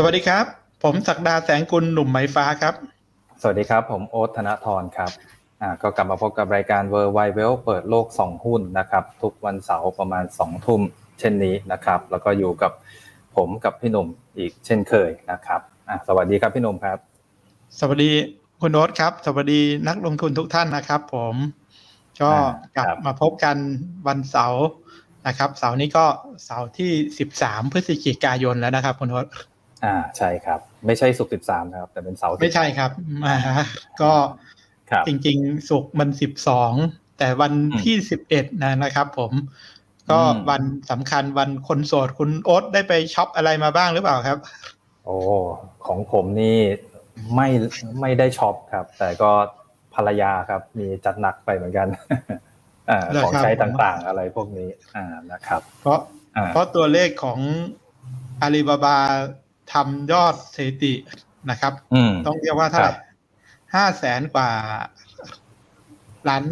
สวัสดีครับ ผมศักดาแสงกุลหนุ่มไหมฟ้าครับ สวัสดีครับ ผมโอ๊ตธนทรครับอ่าก็กลับมาพบกับรายการ w o r l d w i d e w e l เปิดโลก2หุ้นนะครับ ทุกวันเสาร์ประมาณ2ทุ่มเช่นนี้นะครับ แล้วก็อยู่กับผมกับพี่หนุ่มอีกเช่นเคยนะครับอ่าสวัสดีครับพี่หนุ่มครับ สวัสดีคุณโน้ตครับ สวัสดีนักลงทุนทุกท่านนะครับ ผมก็กลับมาพบกันวันเสาร์นะครับ เสาร์นี้ก็เสาร์ที่13พฤศจิกายนแล้วนะครับคุณโน้ต อ่าใช่ครับ ไม่ใช่ศุกร์สิบสามนะครับ แต่เป็นเสาร์ไม่ใช่ครับมาก็ครับจริง ๆ ศุกร์มัน12แต่วันที่11นะนะครับ ผม ก็อืมวันสำคัญวันคนโสดคุณโอ๊ตได้ไปช็อปอะไรมาบ้างหรือเปล่าครับ โอ้ของผมนี่ไม่ไม่ได้ช็อปครับ แต่ก็ภรรยาครับ มีจัดหนักไปเหมือนกันอ่าเหรอของครับใช้ต่างๆ อะไรพวกนี้ อ่านะครับ เพราะอ่าเพราะตัวเลขของอาลีบาบา ทำยอดสถิตินะครับอืมต้องเรียกว่าเท่าไหร่ครับห้าแสนกว่าล้าน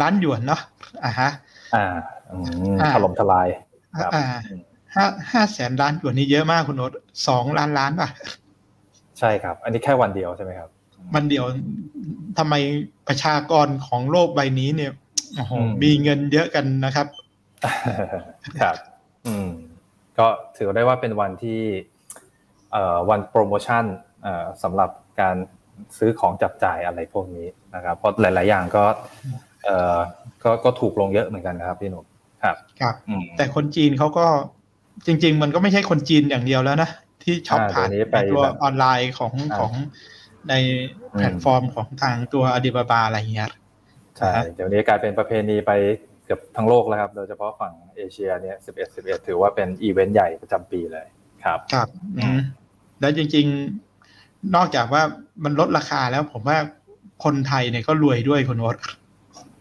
ล้านหยวนเนาะอ่าฮะอ่าอืมอ่าถล่มทลายครับอ่าห้าห้าแสนล้านหยวนนี่เยอะมากคุณโนตสองล้านล้านป่ะ ใช่ครับ อันนี้แค่วันเดียวใช่ไหมครับมันเดียวทำไมประชากรของโลกใบนี้เนี่ยโอ้โหอืมมีเงินเยอะกันนะครับ ครับ อืม ก็ถือได้ว่าเป็นวันที่เอ่อ วันโปรโมชั่นเอ่อสำหรับการซื้อของจับจ่ายอะไรพวกนี้นะครับ เพราะหลาย ๆ อย่างก็เอ่อก็ก็ถูกลงเยอะเหมือนกันนะครับพี่หนุ่มครับ ครับอืมแต่คนจีนเขาก็จริง ๆ มันก็ไม่ใช่คนจีนอย่างเดียวแล้วนะ ที่ช็อปอ่าผ่านเดี๋ยวนี้ไปตัวแบบออนไลน์ของอ่าของในแพลตฟอร์มของทางตัวอ l ิบาบาอะไรเงี้ยใช่เดี๋ยวนี้กลายเป็นประเพณีไปเกือบทั้งโลกแล้วครับโดยเฉพาะฝั่งเอเชียเนี่ย11 11 ถือว่าเป็นอีเวนต์ใหญ่ประจำปีเลยครับ ครับอืม แล้วจริง ๆ นอกจากว่ามันลดราคาแล้วผมว่าคนไทยเนี่ยก็รวยด้วยคุณโน้ต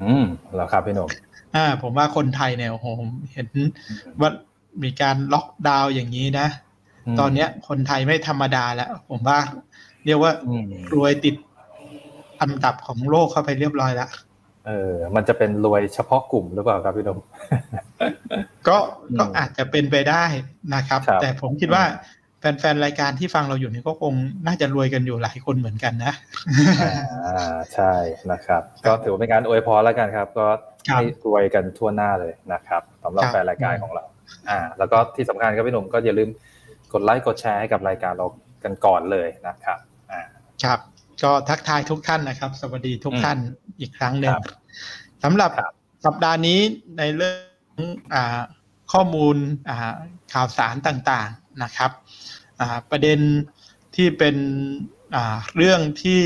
อืมแล้วครับพี่หนุ่มอ่า ผมว่าคนไทยเนี่ยโอ้โหผมเห็นว่ามีการล็อกดาวน์อย่างนี้นะมตอนเนี้ย คนไทยไม่ธรรมดาแล้ว ผมว่า เรียกว่าอืมรวยติดอันดับของโลกเข้าไปเรียบร้อยแล้วเออ มันจะเป็นรวยเฉพาะกลุ่มหรือเปล่าครับพี่หนุ่มก็อืมก็อาจจะเป็นไปได้นะครับครับแต่ผมคิดว่า แฟนๆ รายการที่ฟังเราอยู่นี่ก็คงน่าจะรวยกันอยู่หลายคนเหมือนกันนะอ่าใช่นะครับ ก็ถือว่าเป็นการอวยพรแล้วกันครับ ก็ครับให้รวยกันทั่วหน้าเลยนะครับสำหรับครับแฟนรายการของเรา อ่า แล้วก็ที่สำคัญครับพี่หนุ่มก็อย่าลืมกดไลค์กดแชร์ให้กับรายการเรากันก่อนเลยนะครับ อ่าครับก็ทักทายทุกท่านนะครับ สวัสดีทุกท่านอีกครั้งหนึ่งครับสำหรับครับสัปดาห์นี้ในเรื่องอ่าข้อมูลอ่าข่าวสารต่างๆนะครับอ่า ประเด็นที่เป็นอ่าเรื่องที่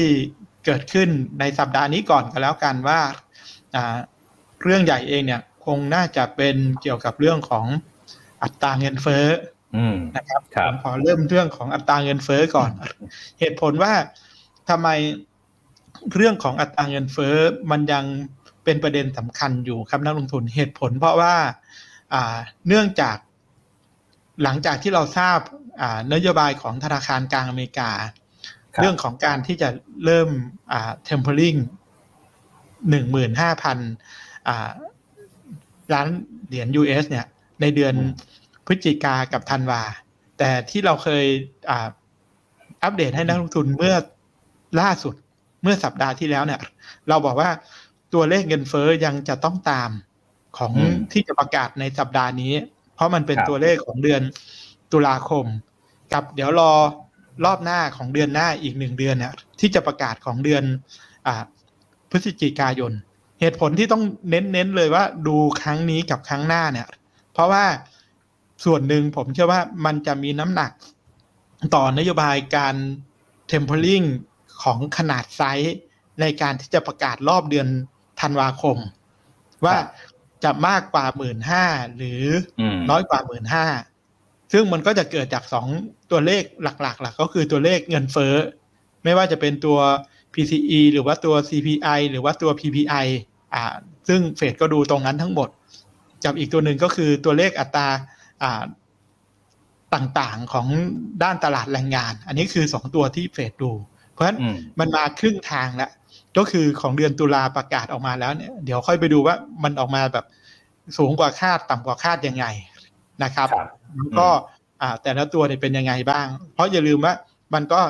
เกิดขึ้นในสัปดาห์นี้ก่อนก็แล้วกันว่าอ่าเรื่องใหญ่เองเนี่ยคงน่าจะเป็นเกี่ยวกับเรื่องของอัตราเงินเฟ้ออืมนะครับครับผมขอเริ่มเรื่องของอัตราเงินเฟ้อก่อน เหตุผลว่าทำไมเรื่องของอัตราเงินเฟ้อมันยังเป็นประเด็นสำคัญอยู่ครับนักลงทุนเหตุผลเพราะว่าอ่าเนื่องจากหลังจากที่เราทราบอ่า นโยบายของธนาคารกลางอเมริกาครับเรื่องของการที่จะเริ่มอ่า tempering หนึ่งหมื่นห้าพันอ่าล้านเหรียญ US เนี่ย ในเดือนอืมพฤศจิกากับธันวา แต่ที่เราเคยอ่าอัปเดตให้นักลงทุนเมื่อล่าสุดเมื่อสัปดาห์ที่แล้วเนี่ย เราบอกว่าตัวเลขเงินเฟ้อยังจะต้องตามของอืมที่จะประกาศในสัปดาห์นี้ เพราะมันเป็นครับตัวเลขของเดือน ตุลาคมกับเดี๋ยวรอรอบหน้าของเดือนหน้าอีกหนึ่งเดือนเนี่ยที่จะประกาศของเดือนอ่าพฤศจิกายน เหตุผลที่ต้องเน้นๆเลยว่าดูครั้งนี้กับครั้งหน้าเนี่ย เพราะว่าส่วนหนึ่งผมเชื่อว่ามันจะมีน้ำหนักต่อนโยบายการ tempering ของขนาดไซส์ในการที่จะประกาศรอบเดือนธันวาคม ว่าจะมากกว่าหมื่นห้าหรืออืมน้อยกว่าหมื่นห้า ซึ่งมันก็จะเกิดจากสองตัวเลขหลักๆหลักก็คือตัวเลขเงินเฟ้อ ไม่ว่าจะเป็นตัว PCE หรือว่าตัว CPI หรือว่าตัว PPI อ่า ซึ่งเฟดก็ดูตรงนั้นทั้งหมดกับอีกตัวหนึ่งก็คือตัวเลขอัตราอ่าต่างๆของด้านตลาดแรงงาน อันนี้คือสองตัวที่เฟดดู เพราะฉะนั้นอืมมันมาครึ่งทางแล้ว ก็คือของเดือนตุลาประกาศออกมาแล้วเนี่ย เดี๋ยวค่อยไปดูว่ามันออกมาแบบสูงกว่าคาดต่ำกว่าคาดยังไง นะครับครับแล้วก็อ่าแต่ละตัวเนี่ยเป็นยังไงบ้าง เพราะอย่าลืมว่ามันก็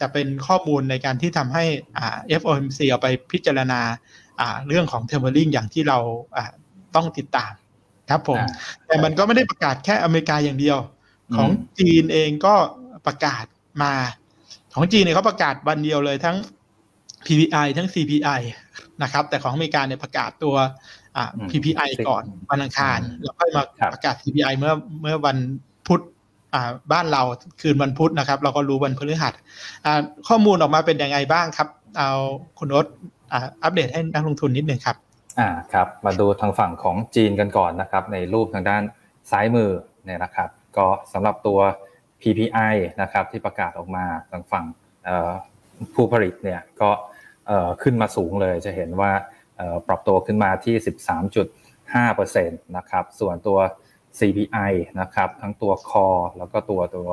จะเป็นข้อมูลในการที่ทำให้อ่า FOMC เอาไปพิจารณาอ่าเรื่องของเทอร์เ r ริงอย่างที่เราอ่าต้องติดตามครับผมอ่าแต่มันก็ไม่ได้ประกาศแค่อเมริกาอย่างเดียวอืมของจีนเองก็ประกาศมา ของจีนเนี่ยเขาประกาศวันเดียวเลยทั้ง PPI ทั้ง CPI นะครับ แต่ของอเมริกาเนี่ยประกาศตัวอ่าอืม PPI ก่อนวันอังคารอืมแล้วค่อยมาครับประกาศ CPI เมื่อเมื่อวันพุธอ่าบ้านเราคืนวันพุธนะครับ เราก็รู้วันพฤหัสอ่าข้อมูลออกมาเป็นยังไงบ้างครับ เอาคุณโอ๊ตอ่าอัปเดตให้นักลงทุนนิดหนึ่งครับอ่าครับ มาดูทางฝั่งของจีนกันก่อนนะครับ ในรูปทางด้านซ้ายมือเนี่ยนะครับ ก็สำหรับตัว PPI นะครับที่ประกาศออกมาทางฝั่งเอ่อผู้ผลิตเนี่ยก็เอ่อขึ้นมาสูงเลยจะเห็นว่าเอ่อ ปรับตัวขึ้นมาที่ 13.5%นะครับส่วนตัว CPI นะครับทั้งตัว core แล้วก็ตัวตัว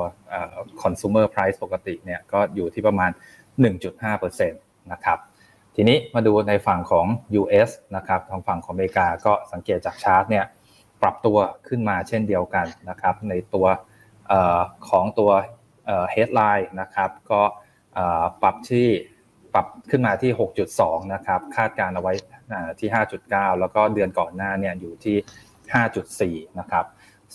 consumer price ปกติเนี่ยก็อยู่ที่ประมาณ 1.5%นะครับทีนี้มาดูในฝั่งของ US นะครับทางฝั่งของอเมริกาก็สังเกตจากชาร์ตเนี่ยปรับตัวขึ้นมาเช่นเดียวกันนะครับในตัวอของตัว headline นะครับก็ปรับที่ ปรับขึ้นมาที่ 6.2 นะครับ คาดการเอาไว้ที่ 5.9 แล้วก็เดือนก่อนหน้าเนี่ยอยู่ที่ 5.4 นะครับ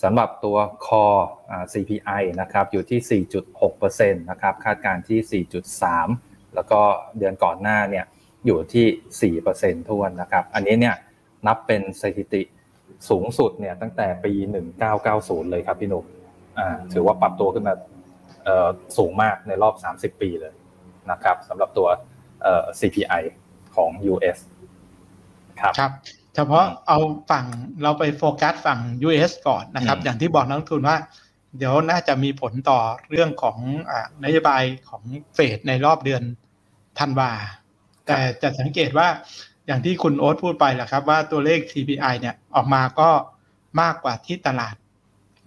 สำหรับตัว core อ่า CPI นะครับอยู่ที่ 4.6%นะครับคาดการที่ 4.3 แล้วก็เดือนก่อนหน้าเนี่ยอยู่ที่ 4%ทวนนะครับ อันนี้เนี่ยนับเป็นสถิติสูงสุดเนี่ยตั้งแต่ปี 1990 เลยครับพี่หนุ่มถือว่าปรับตัวขึ้นมาสูงมากในรอบ 30 ปีเลย นะครับสำหรับตัวเอ่อ CPI ของ US ครับครับเฉพาะเอาฝั่งเราไปโฟกัสฝั่ง US ก่อนนะครับอืมอย่างที่บอกนักลงทุนว่า เดี๋ยวน่าจะมีผลต่อเรื่องของอานโยบายของเฟดในรอบเดือนธันวา แต่จะสังเกตว่าอย่างที่คุณโอ๊ตพูดไปแหละครับ ว่าตัวเลข CPI เนี่ยออกมาก็มากกว่าที่ตลาด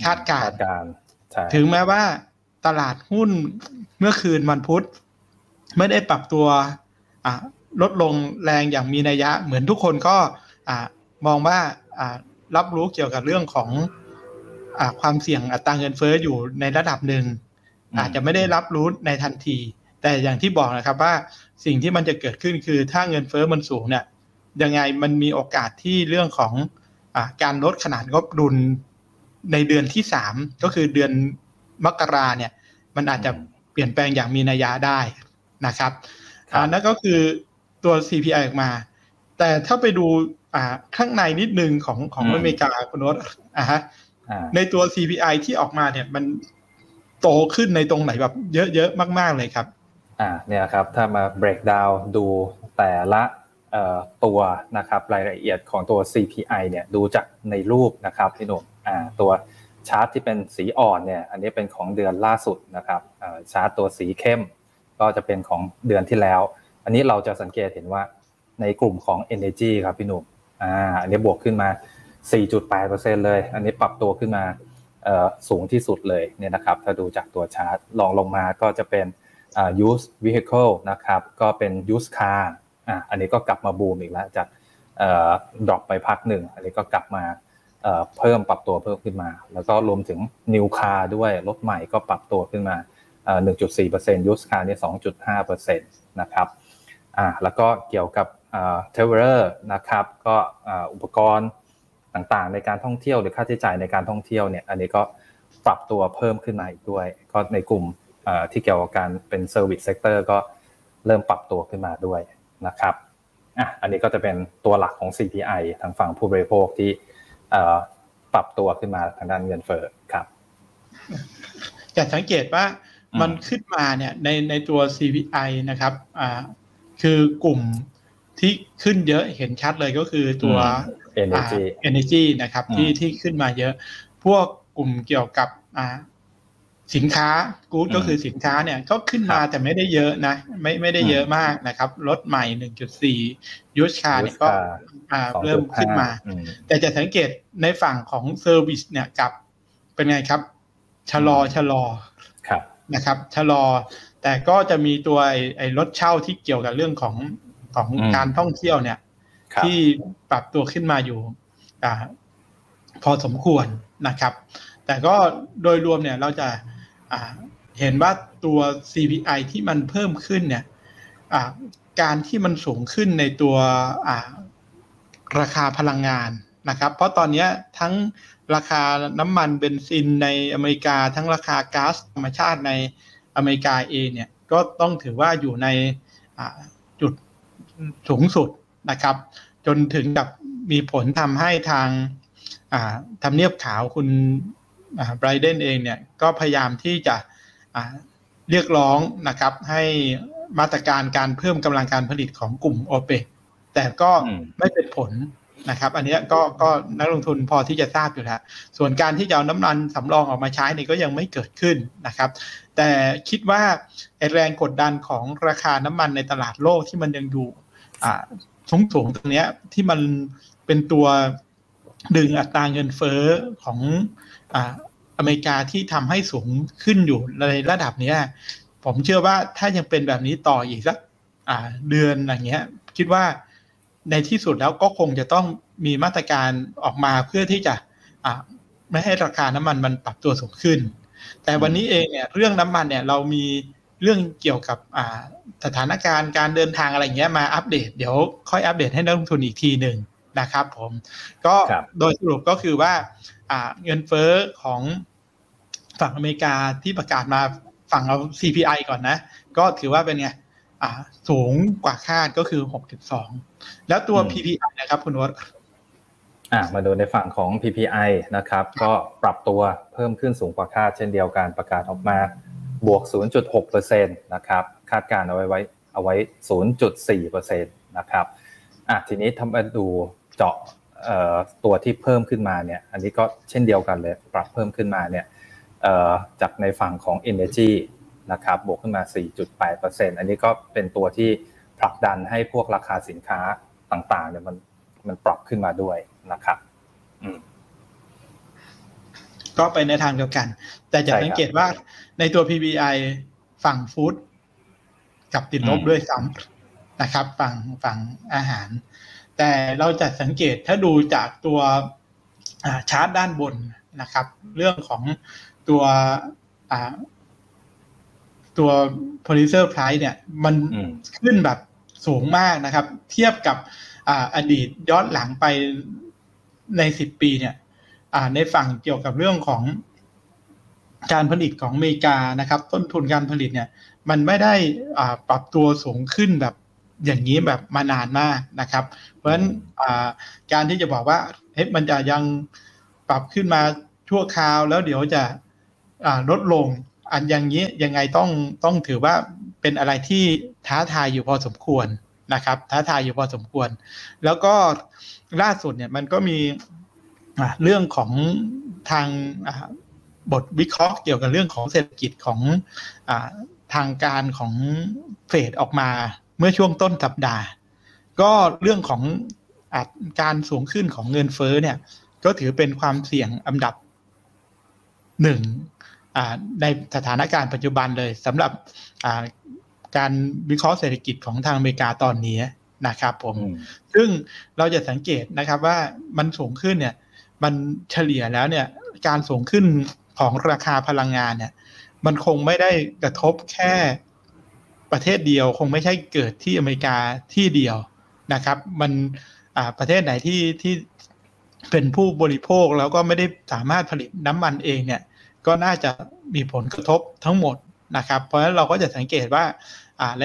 คาดการคาณ์ดการณ์ใช่ถึงแม้ว่าตลาดหุ้นเมื่อคืนวันพุธ ไม่ได้ปรับตัวอะลดลงแรงอย่างมีนัยยะ เหมือนทุกคนก็อะมองว่าอะรับรู้เกี่ยวกับเรื่องของอะความเสี่ยงอัตราเงินเฟ้ออยู่ในระดับหนึ่งอาจจะไม่ได้รับรู้ในทันที แต่อย่างที่บอกนะครับว่าสิ่งที่มันจะเกิดขึ้นคือถ้าเงินเฟ้อมันสูงเนี่ยยังไงมันมีโอกาสที่เรื่องของอาการลดขนาดงบดุลในเดือนที่สามก็คือเดือนมกราเนี่ย มันอาจจะเปลี่ยนแปลงอย่างมีนัยยะได้ นะครับครับอ่านั่นก็คือตัว CPI ออกมา แต่ถ้าไปดูอ่าข้างในนิดนึงของของอืมอเมริกาคุณโนตอ่าฮะอ่าในตัว CPI ที่ออกมาเนี่ยมันโตขึ้นในตรงไหนแบบเยอะๆมาก ๆเลยครับ อ่าเนี่ยครับถ้ามา break down ดูแต่ละเอ่อตัวนะครับรายละเอียดของตัว CPI เนี่ยดูจากในรูปนะครับพี่หนุ่มอ่าตัวชาร์ตที่เป็นสีอ่อนเนี่ยอันนี้เป็นของเดือนล่าสุดนะครับเอ่อชาร์ตตัวสีเข้ม ก็จะเป็นของเดือนที่แล้ว อันนี้เราจะสังเกตเห็นว่าในกลุ่มของ energy ครับพี่หนุ่มอ่าอันนี้บวกขึ้นมา 4.8%เลย อันนี้ปรับตัวขึ้นมาสูงที่สุดเลยเนี่ยนะครับ ถ้าดูจากตัวชาร์ตลองลงมาก็จะเป็นอ่า used vehicle นะครับ ก็เป็น use car อะอันนี้ก็กลับมาบูมอีกแล้วจากเอ่อ drop ไปพักหนึ่ง อันนี้ก็กลับมาเอ่อเพิ่มปรับตัวเพิ่มขึ้นมา แล้วก็รวมถึง new car ด้วย รถใหม่ก็ปรับตัวขึ้นมา 1.4% used car เนี่ย2.5%นะครับอ่าแล้วก็เกี่ยวกับเอ่อ traveler นะครับก็อุปกรณ์ต่างๆ ในการท่องเที่ยวหรือค่าใช้จ่ายในการท่องเที่ยวเนี่ยอันนี้ก็ปรับตัวเพิ่มขึ้นมาอีกด้วย ก็ในกลุ่มที่เกี่ยวกับการเป็น Service Sector ก็เริ่มปรับตัวขึ้นมาด้วยนะครับอะอันนี้ก็จะเป็นตัวหลักของ CPI ทางฝั่งผู้บริโภคที่ปรับตัวขึ้นมาทางด้านเงินเฟ้อครับจะสังเกตว่า มมันขึ้นมาเนี่ยในในตัว CPI นะครับอ่าคือกลุ่มที่ขึ้นเยอะเห็นชัดเลยก็คือตัว Energy อ่า energy นะครับอืมที่ที่ขึ้นมาเยอะ พวกกลุ่มเกี่ยวกับอ่าสินค้ากู๊ดอืมก็คือสินค้าเนี่ยก็ขึ้นมาครับแต่ไม่ได้เยอะนะ ไม่ไม่ได้เยอะมากนะครับรถใหม่ 1.4 ยูสคาเนี่ยก็ Used car อ่าเริ่มขึ้นมา2.5อืมแต่จะสังเกตในฝั่งของ service เนี่ยกลับเป็นไงครับ ชะลออืมชะลอครับ นะครับชะลอ แต่ก็จะมีตัวไอ้ไอ้รถเช่าที่เกี่ยวกับเรื่องของของอืมการท่องเที่ยวเนี่ยครับที่ปรับตัวขึ้นมาอยู่อ่าพอสมควรนะครับ แต่ก็โดยรวมเนี่ยเราจะเห็นว่าตัว CPI ที่มันเพิ่มขึ้นเนี่ยการที่มันสูงขึ้นในตัวราคาพลังงานนะครับ เพราะตอนนี้ทั้ง ราคาน้ำมันเบนซินในอเมริกาทั้งราคาก๊าซธรรมชาติในอเมริกาเองเนี่ยก็ต้องถือว่าอยู่ในจุดสูงสุดนะครับ จนถึงกับมีผลทำให้ทางทำเนียบขาวคุณไบรเดนเองเนี่ยก็พยายามที่จะเรียกร้องนะครับให้มาตรการการเพิ่มกำลังการผลิตของกลุ่มโอเปกแต่ก็ไม่เป็นผล นะครับ อันนี้ก็ก็นักลงทุนพอที่จะทราบอยู่แล้ว ส่วนการที่จะเอาน้ำมันสำรองออกมาใช้นี่ก็ยังไม่เกิดขึ้นนะครับ แต่คิดว่าแรงกดดันของราคาน้ำมันในตลาดโลกที่มันยังอยู่สูงสูงตรงนี้ที่มันเป็นตัวดึงอัตราเงินเฟ้อของออเมริกาที่ทำให้สูงขึ้นอยู่ในระดับนี้ผมเชื่อว่าถ้ายังเป็นแบบนี้ต่ออีกสักเดือนอย่างเงี้ย คิดว่า ในที่สุดแล้วก็คงจะต้องมีมาตรการออกมาเพื่อที่จะไม่ให้ราคาน้ำมันมันปรับตัวสูงขึ้น แต่วันนี้เองเนี่ยเรื่องน้ำมันเนี่ยเรามีเรื่องเกี่ยวกับสถานการณ์การเดินทางอะไรเงี้ยมาอัปเดต เดี๋ยวค่อยอัปเดตให้นักลงทุนอีกทีหนึ่งนะครับผมก็โดยสรุปก็คือว่าเงินเฟ้อของฝั่งอเมริกาที่ประกาศมาฝั่งเอา CPI ก่อนนะ ก็ถือว่าเป็นไง สูงกว่าคาดก็คือ 6.2 แล้วตัว PPI นะครับคุณวศอ่ามาดูในฝั่งของ PPI นะครับ ก็ปรับตัวเพิ่มขึ้นสูงกว่าคาดเช่นเดียวกันประกาศออกมาบวก 0.6%นะครับ คาดการเอาไว้ไว้เอาไว้ 0.4%นะครับอะทีนี้ทำมาดูเจาะตัวที่เพิ่มขึ้นมาเนี่ย อันนี้ก็เช่นเดียวกันเลย ปรับเพิ่มขึ้นมาเนี่ยจากในฝั่งของ Energy นะครับบวกขึ้นมา 4.8%อันนี้ก็เป็นตัวที่ผลักดันให้พวกราคาสินค้าต่างๆเนี่ยมันมันปรับขึ้นมาด้วยนะครับก็ไปในทางเดียวกัน แต่จะสังเกตว่าในตัว PBI ฝั่งฟู้ดกับติดลบด้วยซ้ำนะครับ ฝั่งฝั่งอาหาร แต่เราจะสังเกตถ้าดูจากตัวชาร์ตด้านบนนะครับ เรื่องของตัว ตัว producer price เนี่ย มันขึ้นแบบสูงมากนะครับ เทียบกับอดีตย้อนหลังไปในสิบปีเนี่ยในฝั่งเกี่ยวกับเรื่องของการผลิตของอเมริกานะครับ ต้นทุนการผลิตเนี่ย มันไม่ได้ปรับตัวสูงขึ้นแบบอย่างนี้แบบมานานมากนะครับ เพราะฉะนั้นการที่จะบอกว่าเฮ้ยมันจะยังปรับขึ้นมาชั่วคราวแล้วเดี๋ยวจะลดลง อันอย่างนี้ยังไงต้องต้องถือว่าเป็นอะไรที่ท้าทายอยู่พอสมควรนะครับ ท้าทายอยู่พอสมควร แล้วก็ล่าสุดเนี่ยมันก็มีเรื่องของทางบทวิเคราะห์เกี่ยวกับเรื่องของเศรษฐกิจของอทางการของเฟดออกมาเมื่อช่วงต้นสัปดาห์ ก็เรื่องของอการสูงขึ้นของเงินเฟ้อเนี่ย ก็ถือเป็นความเสี่ยงอันดับหนึ่ง ในสถานการณ์ปัจจุบันเลยสำหรับการวิเคราะห์เศรษฐกิจของทางอเมริกาตอนนี้นะครับผม ซึ่งเราจะสังเกตนะครับว่ามันสูงขึ้นเนี่ย มันเฉลี่ยแล้วเนี่ย การสูงขึ้นของราคาพลังงานเนี่ย มันคงไม่ได้กระทบแค่ประเทศเดียว คงไม่ใช่เกิดที่อเมริกาที่เดียวนะครับ มันประเทศไหนที่ที่เป็นผู้บริโภคแล้วก็ไม่ได้สามารถผลิตน้ำมันเองเนี่ย ก็น่าจะมีผลกระทบทั้งหมดนะครับ เพราะฉะนั้นเราก็จะสังเกตว่า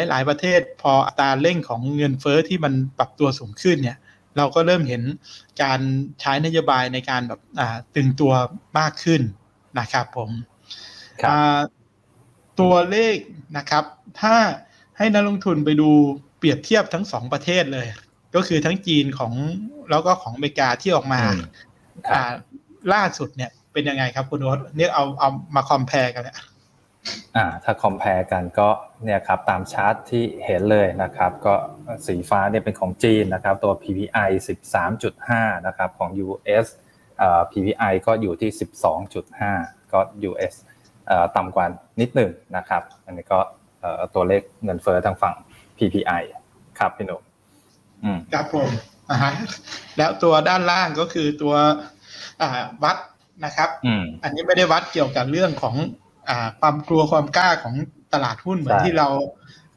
หลาย ๆ ประเทศพออัตราเร่งของเงินเฟอ้อที่มันปรับตัวสูงขึ้นเนี่ยเราก็เริ่มเห็นการใช้นโยบายในการแบบตึงตัวมากขึ้นนะครับผมตัวเลขนะครับ ถ้าให้นักลงทุนไปดูเปรียบเทียบทั้งสองประเทศเลย ก็คือทั้งจีนของแล้วก็ของอเมริกาที่ออกมาล่าสุดเนี่ย เป็นยังไงครับคุณวศเนี่ยเอาเอามาคอมเพลกันเนี่ยอ่าถ้าคอมเพลกันก็เนี่ยครับตามชาร์ตที่เห็นเลยนะครับ ก็สีฟ้าเนี่ยเป็นของจีนนะครับ ตัว PPI 13.5 นะครับของ US เอ่อ PPI ก็อยู่ที่ 12.5 ก็ US เอ่อต่ำกว่านิดหนึ่งนะครับ อันนี้ก็เอ่อตัวเลขเงินเฟ้อทางฝั่ง PPI ครับพี่หนุ่มอืมครับผมอ่าแล้วตัวด้านล่างก็คือตัวอ่าวัด นะครับอืมอันนี้ไม่ได้วัดเกี่ยวกับเรื่องของอ่าความกลัวความกล้าของตลาดหุ้นเหมือนใช่ที่เรา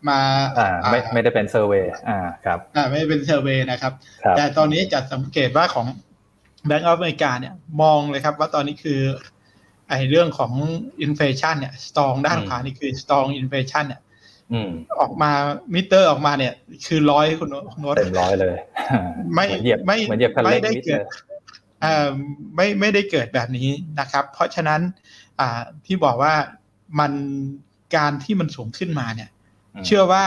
มาอ่าไม่อ่าไม่ได้เป็น survey อ่าครับอ่าไม่ได้เป็น survey นะครับครับแต่ตอนนี้จะสังเกตว่าของ Bank of America เนี่ยมองเลยครับว่าตอนนี้คือไอ้เรื่องของ inflation เนี่ยสตองด้านขวานี่คือ strong inflation เนี่ยอืมออกมามิเตอร์ออกมาเนี่ย คือร้อยคุณโน้ตเต็มร้อยเลย ไม่เหมือนเหยียบไม่เหมือนเหยียบคันไม่เร่งได้นิดเกิเลดยเอ่อ ไม่ไม่ได้เกิดแบบนี้นะครับ เพราะฉะนั้นอ่าที่บอกว่ามันการที่มันสูงขึ้นมาเนี่ยอืมเชื่อว่า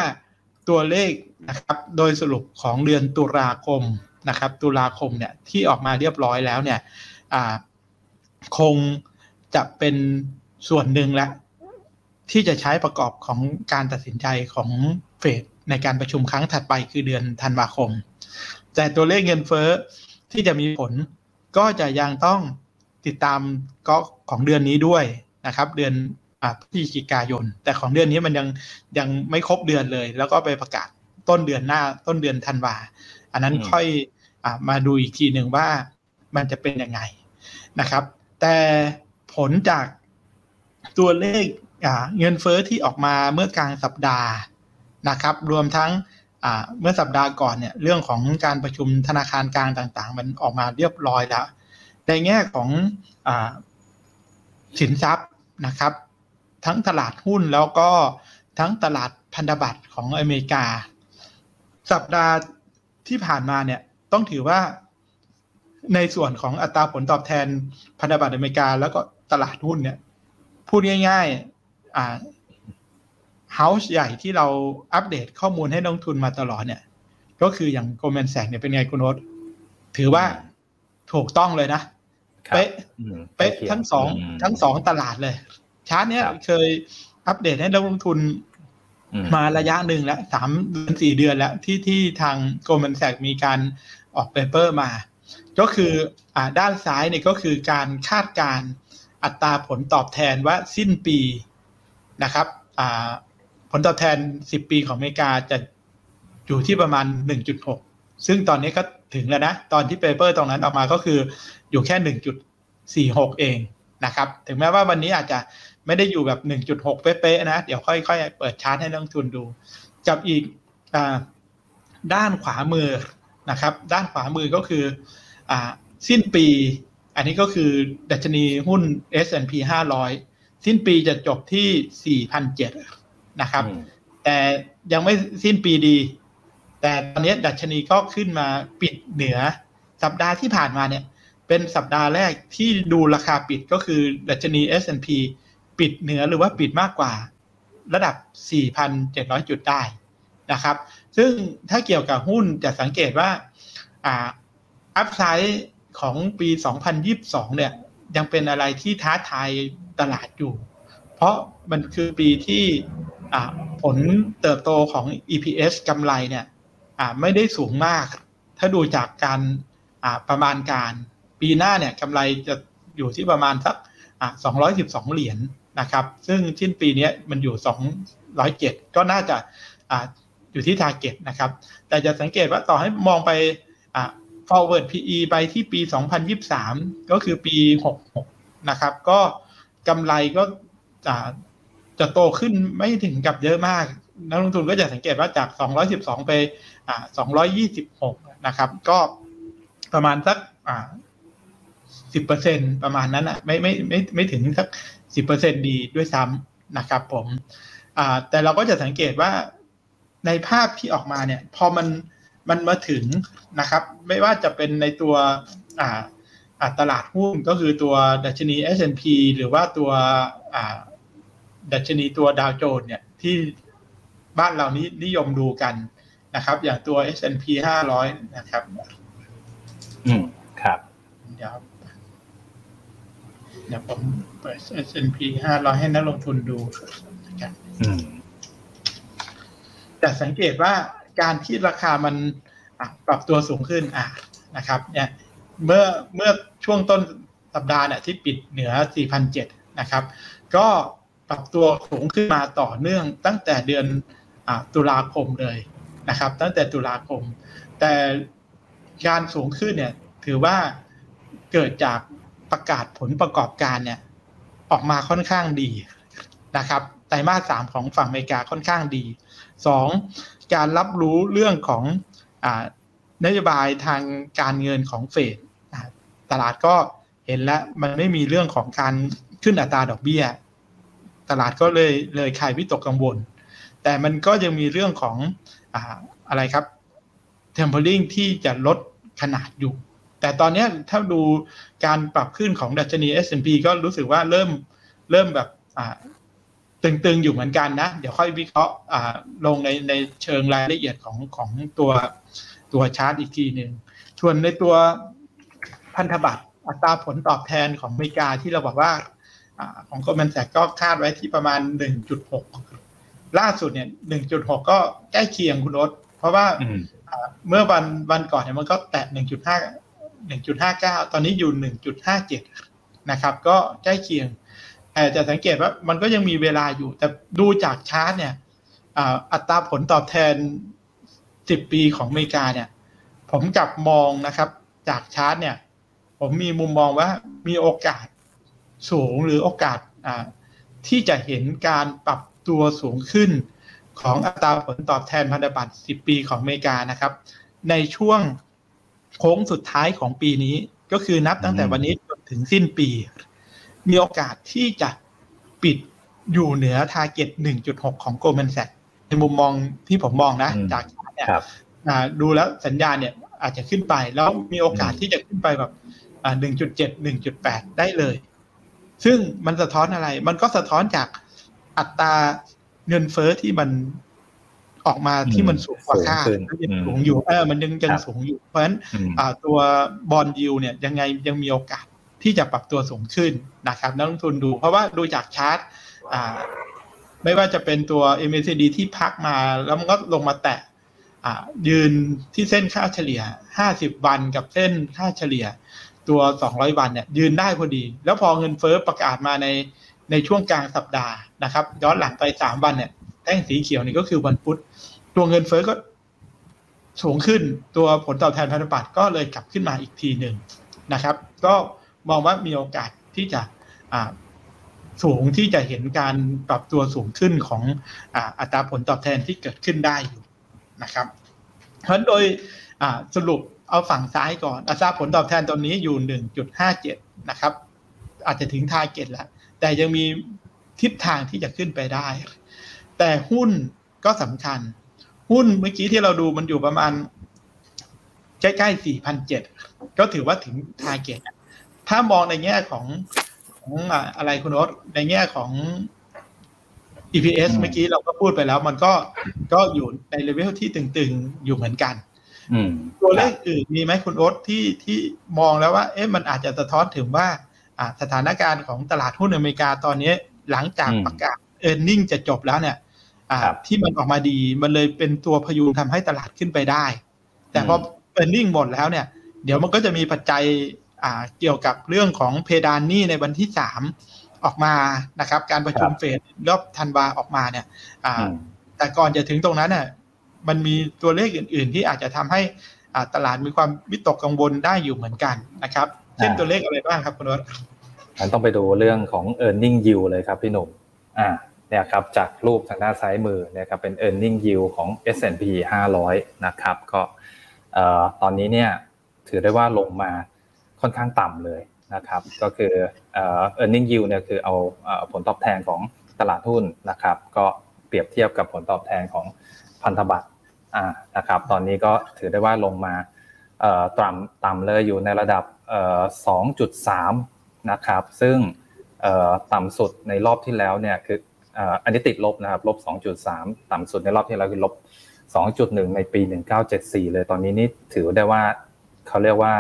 ตัวเลขนะครับ โดยสรุปของเดือนตุลาคมนะครับ ตุลาคมเนี่ยที่ออกมาเรียบร้อยแล้วเนี่ยอ่าคงจะเป็นส่วนหนึ่งแล้วที่จะใช้ประกอบของการตัดสินใจของเฟดในการประชุมครั้งถัดไปคือเดือนธันวาคม แต่ตัวเลขเงินเฟ้อที่จะมีผล ก็จะยังต้องติดตามก็ของเดือนนี้ด้วยนะครับ เดือนอ่าพฤศจิกายน แต่ของเดือนนี้มันยังยังไม่ครบเดือนเลย แล้วก็ไปประกาศต้นเดือนหน้าต้นเดือนธันวาอันนั้นอืมค่อยอามาดูอีกทีหนึ่งว่ามันจะเป็นยังไงนะครับ แต่ผลจากตัวเลขอ่าเงินเฟ้อที่ออกมาเมื่อกลางสัปดาห์นะครับ รวมทั้งอ่า เมื่อสัปดาห์ก่อนเนี่ยเรื่องของการประชุมธนาคารกลางต่างๆ มันออกมาเรียบร้อยแล้ว ในแง่ของอสินทรัพย์นะครับ ทั้งตลาดหุ้นแล้วก็ทั้งตลาดพันธบัตรของอเมริกา สัปดาห์ที่ผ่านมาเนี่ยต้องถือว่าในส่วนของอัตราผลตอบแทนพันธบัตรอเมริกา แล้วก็ตลาดหุ้นเนี่ยพูดง่ายๆอ่า เฮาส์ใหญ่ที่เราอัปเดตข้อมูลให้นักลงทุนมาตลอดเนี่ย ก็คืออย่างโกลแมนแสกเนี่ยเป็นไงคุณโนตถือว่าถูกต้องเลยนะครับเป๊ะอืมเป๊ะใกล้คียทั้งสองมทั้งสองตลาดเลย ชาร์ตเนี้ยครับเคยอัปเดตให้นักลงทุนอืมมาระยะหนึ่งแล้วสามเดือนสี่เดือนแล้วที่ที่ทาง Goldman Sachs มีการออก paper มา ก็คืออ่าด้านซ้ายเนี่ยก็คือการคาดการณ์อัตราผลตอบแทนว่าสิ้นปีนะครับอ่า ผลตอบแทน 10 ปีของอเมริกาจะอยู่ที่ประมาณ 1.6 ซึ่งตอนนี้ก็ถึงแล้วนะ ตอนที่ paper ตรงนั้นออกมาก็คืออยู่แค่ 1.46 เองนะครับ ถึงแม้ว่าวันนี้อาจจะไม่ได้อยู่แบบ 1.6 เป๊ะๆนะ เดี๋ยวค่อยๆ เปิดชาร์ตให้นักลงทุนดู กับอีกอด้านขวามือนะครับ ด้านขวามือก็คืออสิ้นปี อันนี้ก็คือดัชนีหุ้น S&P 500 สิ้นปีจะจบที่4,007 นะครับอืมแต่ยังไม่สิ้นปีดี แต่ตอนนี้ดัชนีก็ขึ้นมาปิดเหนือ สัปดาห์ที่ผ่านมาเนี่ย เป็นสัปดาห์แรกที่ดูราคาปิดก็คือดัชนี S&P ปิดเหนือหรือว่าปิดมากกว่า ระดับ 4,700 จุดได้นะครับ ซึ่งถ้าเกี่ยวกับหุ้นจะสังเกตว่าอ่าอัพไซด์ของปี 2022 เนี่ย ยังเป็นอะไรที่ท้าทายตลาดอยู่ เพราะมันคือปีที่อ่า ผลเติบโตของ EPS กำไรเนี่ยไม่ได้สูงมาก ถ้าดูจากการประมาณการ ปีหน้าเนี่ยกำไรจะอยู่ที่ประมาณสัก212 เหรียญนะครับ ซึ่งสิ้นปีนี้มันอยู่ 207 ก็น่าจะอ่าอยู่ที่ target นะครับ แต่จะสังเกตว่าต่อให้มองไป forward PE ไปที่ปี 2023 ก็คือปี 66 นะครับ ก็กำไรก็ จะโตขึ้นไม่ถึงกับเยอะมาก นักลงทุนก็จะสังเกตว่าจาก 212 ไปอ่า226 นะครับ ก็ประมาณสักอ่า10%ประมาณนั้นอะไม่ไม่ไม่ไม่ถึงสัก10%ดีด้วยซ้ำนะครับผมอ่าแต่เราก็จะสังเกตว่าในภาพที่ออกมาเนี่ยพอมันมันมาถึงนะครับ ไม่ว่าจะเป็นในตัวอ่าตลาดหุ้นก็คือตัวดัชนี S&P หรือว่าตัวอ่า ดัชนีตัวดาวโจนส์เนี่ยที่บ้านเรานี้นิยมดูกันนะครับ อย่างตัว S&P 500 นะครับ อืม ครับ เดี๋ยวเดี๋ยวผมเปิด S&P 500 ให้นักลงทุนดูนะครับอืมแต่สังเกตว่าการที่ราคามันอะปรับตัวสูงขึ้นอะนะครับ เนี่ย เมื่อเมื่อช่วงต้นสัปดาห์เนี่ยที่ปิดเหนือ 4,007 นะครับ ก็ ปรับตัวสูงขึ้นมาต่อเนื่องตั้งแต่เดือนอตุลาคมเลยนะครับ ตั้งแต่ตุลาคม แต่การสูงขึ้นเนี่ยถือว่าเกิดจากประกาศผลประกอบการเนี่ยออกมาค่อนข้างดีนะครับไตรมาสสามของฝั่งอเมริกาค่อนข้างดีสองการรับรู้เรื่องของอนโยบายทางการเงินของเฟดตลาดก็เห็นแล้วมันไม่มีเรื่องของการขึ้นอัตราดอกเบี้ย ตลาดก็เลยเลยคลายวิตกกังวล แต่มันก็ยังมีเรื่องของอะอะไรครับ tempering ที่จะลดขนาดอยู่ แต่ตอนนี้ถ้าดูการปรับขึ้นของดัชนี S&P ก็รู้สึกว่าเริ่มเริ่มแบบตึงๆอยู่เหมือนกันนะ เดี๋ยวค่อยวิเคราะห์ลงในในเชิงรายละเอียดของของตัวตัวชาร์ตอีกทีหนึ่งส่วนในตัวพันธบัตรอัตราผลตอบแทนของอเมริกาที่เราบอกว่า ของ Goldman Sachs ก็คาดไว้ที่ประมาณ 1.6 ล่าสุดเนี่ย 1.6 ก็ใกล้เคียงคุณรสเพราะว่าเมื่อวันวันก่อนเนี่ยมันก็แตะ 1.5 1.59 ตอนนี้อยู่ 1.57 นะครับ ก็ใกล้เคียงแต่จะสังเกตว่ามันก็ยังมีเวลาอยู่ แต่ดูจากชาร์ตเนี่ยอัตราผลตอบแทน 10 ปีของอเมริกาเนี่ย ผมกลับมองนะครับ จากชาร์ตเนี่ย ผมมีมุมมองว่ามีโอกาส สูงหรือโอกาสที่จะเห็นการปรับตัวสูงขึ้นของอัตราผลตอบแทนพันธบัตร 10 ปีของอเมริกานะครับ ในช่วงโค้งสุดท้ายของปีนี้ก็คือนับตั้งแต่วันนี้จนถึงสิ้นปี มีโอกาสที่จะปิดอยู่เหนือทาร์เก็ต 1.6 ของ Goldman Sachs ในมุมมองที่ผมมองนะ จากเนี่ยดูแล้วสัญญาณเนี่ยอาจจะขึ้นไป แล้วมีโอกาสที่จะขึ้นไปแบบ 1.7 1.8 ได้เลย ซึ่งมันสะท้อนอะไร มันก็สะท้อนจากอัตราเงินเฟอ้อที่มันออกมาที่มันสูงกว่าคาดยังสูงอยู่เออมันยังยังสูงอยู่ เพราะฉะนั้นตัวบอลยูเนี่ยยังไงยังมีโอกาสที่จะปรับตัวสูงขึ้นนะครับนักลงทุนดู เพราะว่าดูจากชาร์ตไม่ว่าจะเป็นตัว MACD ที่พักมาแล้วมันก็ลงมาแตะยืนที่เส้นค่าเฉลี่ย 50 วันกับเส้นค่าเฉลี่ย ตัว 200 วันเนี่ยยืนได้พอดี แล้วพอเงินเฟอ้อประกาศมาในในช่วงกลางสัปดาห์นะครับย้อนหลังไป 3 วันเนี่ยแท่งสีเขียวนี่ก็คือวันพุธตัวเงินเฟอ้อก็สูงขึ้นตัวผลตอบแทนพันธบัตรก็เลยกลับขึ้นมาอีกทีหนึ่งนะครับ ก็มองว่ามีโอกาสที่จะสูงที่จะเห็นการปรับตัวสูงขึ้นของอัตราผลตอบแทนที่เกิดขึ้นได้อยู่นะครับ เพราะโดยสรุป เอาฝั่งซ้ายก่อนอัตราผลตอบแทนตอนนี้อยู่ 1.57 นะครับ อาจจะถึง target แล้ว แต่ยังมีทิศทางที่จะขึ้นไปได้ แต่หุ้นก็สำคัญ หุ้นเมื่อกี้ที่เราดูมันอยู่ประมาณใกล้ๆ 4,007 ก็ถือว่าถึง target ถ้ามองในแง่ของของอะไรคุณรสในแง่ของ EPS เมื่อกี้เราก็พูดไปแล้ว มันก็ก็อยู่ในเลเวลที่ตึงๆ อยู่เหมือนกัน ตัวเลขอื่นมีไหมคุณโอ๊ตที่ที่มองแล้วว่า เอ๊ะมันอาจจะสะท้อนถึงว่าสถานการณ์ของตลาดหุ้นอเมริกาตอนนี้หลังจากประกาศ earning จะจบแล้วเนี่ยที่มันออกมาดีมันเลยเป็นตัวพยุงทำให้ตลาดขึ้นไปได้ แต่พอ earning หมดแล้วเนี่ย เดี๋ยวมันก็จะมีปัจจัยเกี่ยวกับเรื่องของเพดานหนี้ในวันที่สามออกมานะครับ การประชุมเฟดรอบธันวาออกมาเนี่ยแต่ก่อนจะถึงตรงนั้นเนี่ย มันมีตัวเลขอื่น ๆ ที่อาจจะทำให้ตลาดมีความวิตกกังวลได้อยู่เหมือนกันนะครับ เช่นตัวเลขอะไรบ้างครับคุณรสมันต้องไปดูเรื่องของ e a r n i n g yield เลยครับพี่หนุ่มอ่าเนี่ยครับจากรูปทางด้านซ้ายมือเนี่ยครับเป็น e a r n i n g yield ของ S&P 500 นะครับ ก็ตอนนี้เนี่ยถือได้ว่าลงมาค่อนข้างต่ำเลยนะครับ ก็คือเอ่อ earning yield เนี่ยคือเอาผลตอบแทนของตลาดหุ้นนะครับ ก็เปรียบเทียบกับผลตอบแทนของพันธบัตรอ่า นะครับ ตอนนี้ก็ถือได้ว่าลงมาต่ำต่ำเลยอยู่ในระดับ 2.3 นะครับ ซึ่งต่ำสุดในรอบที่แล้วเนี่ยคืออันนี้ติดลบนะครับลบ 2.3 ต่ำสุดในรอบที่แล้วคือลบ 2.1 ในปี 1974 เลยตอนนี้นี่ถือได้ว่าเขาเรียกว่า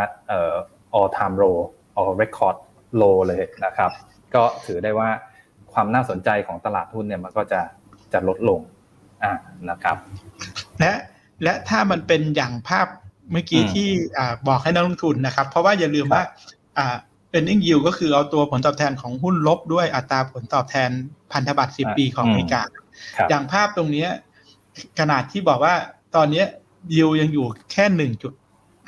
all time low all record low เลยนะครับ ก็ถือได้ว่าความน่าสนใจของตลาดหุ้นเนี่ยมันก็จะจะลดลงอ่านะครับ และและถ้ามันเป็นอย่างภาพเมื่อกี้ที่บอกให้นักลงทุนนะครับ เพราะว่าอย่าลืมว่าอ่า earning yield ก็คือเอาตัวผลตอบแทนของหุ้นลบด้วยอัตราผลตอบแทนพันธบัตร 10 ปีของอเมริกา อย่างภาพตรงนี้ขนาดที่บอกว่าตอนนี้ยิวยังอยู่แค่หนึ่งจุด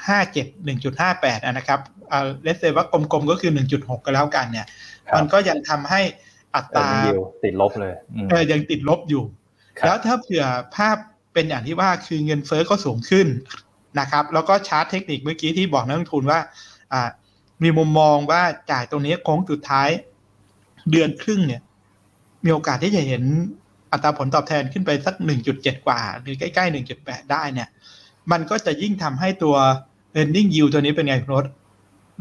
ห้าเจ็ดหนึ่งจุดห้าแปดนะครับอ่าเลสเซว่ากลมๆก็คือ1.6ก็แล้วกันเนี่ยครับมันก็ยังทำให้อัตรา Earning yield ติดลบเลยอืมเออยังติดลบอยู่ครับแล้วถ้าเผื่อภาพ เป็นอย่างที่ว่าคือเงินเฟ้อก็สูงขึ้นนะครับ แล้วก็ชาร์ตเทคนิคเมื่อกี้ที่บอกนักลงทุนว่าอ่ามีมุมมองว่าจ่ายตรงนี้โค้งสุดท้ายเดือนครึ่งเนี่ย มีโอกาสที่จะเห็นอัตราผลตอบแทนขึ้นไปสักหนึ่งจุดเจ็ดกว่า หรือใกล้ๆหนึ่งจุดแปดได้เนี่ย มันก็จะยิ่งทำให้ตัว earning yield ตัวนี้เป็นไงลด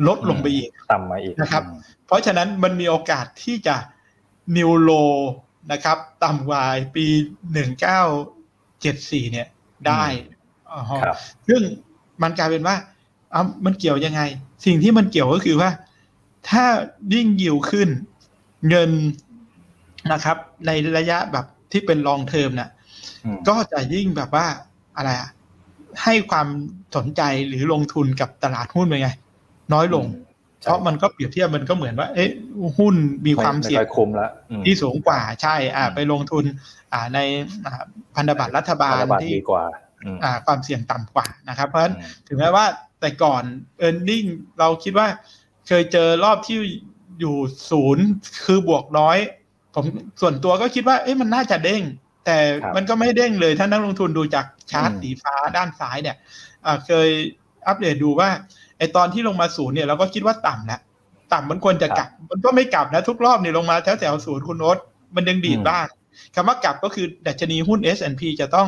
ลดลงไปอีก ต่ำมาอีกนะครับอืมเพราะฉะนั้นมันมีโอกาสที่จะนิวโลนะครับ ต่ำกว่าปีหนึ่ง เก้าเจ็ดสี่เนี่ยได้อ๋อครับซึ่งมันกลายเป็นว่าเอ้ามันเกี่ยวยังไง สิ่งที่มันเกี่ยวก็คือว่า ถ้ายิ่งยิวขึ้นเงินนะครับ ในระยะแบบที่เป็นลองเทอมน่ะอืมก็จะยิ่งแบบว่าอะไรอะให้ความสนใจหรือลงทุนกับตลาดหุ้นเป็นไง น้อยลงใช่ เพราะมันก็เปรียบเทียบมันก็เหมือนว่า เอ๊ะหุ้นมีความเสี่ยงไค่อยคุ้มแล้วอืมที่สูงกว่าใช่ อ่าอืมไปลงทุน อ่าในอ่าพันธบัตรรัฐบาพัลนธบัตรที่ดีกว่าอืมอ่า ความเสี่ยงต่ำกว่านะครับ เพราะฉะนั้นอืมถึงแม้ว่าแต่ก่อน e a r n i n g เราคิดว่าเคยเจอรอบที่อยู่ศูนย์คือบวกน้อย ผมส่วนตัวก็คิดว่า เอ๊ะมันน่าจะเด้ง แต่มันก็ไม่เด้งเลยถ้านักลงทุนดูจากชาร์ตสีฟ้าด้านซ้ายเนี่ยอ่าเคยอัปเดตดูว่า ไอตอนที่ลงมาศูนย์เนี่ยเราก็คิดว่าต่ำแล้วต่ำมันควรจะกลับ มันก็ไม่กลับนะทุกรอบเนี่ยลงมาแถวแถวๆศูนย์คุณโน้ตมันยังดีดบ้างคำว่ากลับก็คือดัชนีหุ้น S&P จะต้อง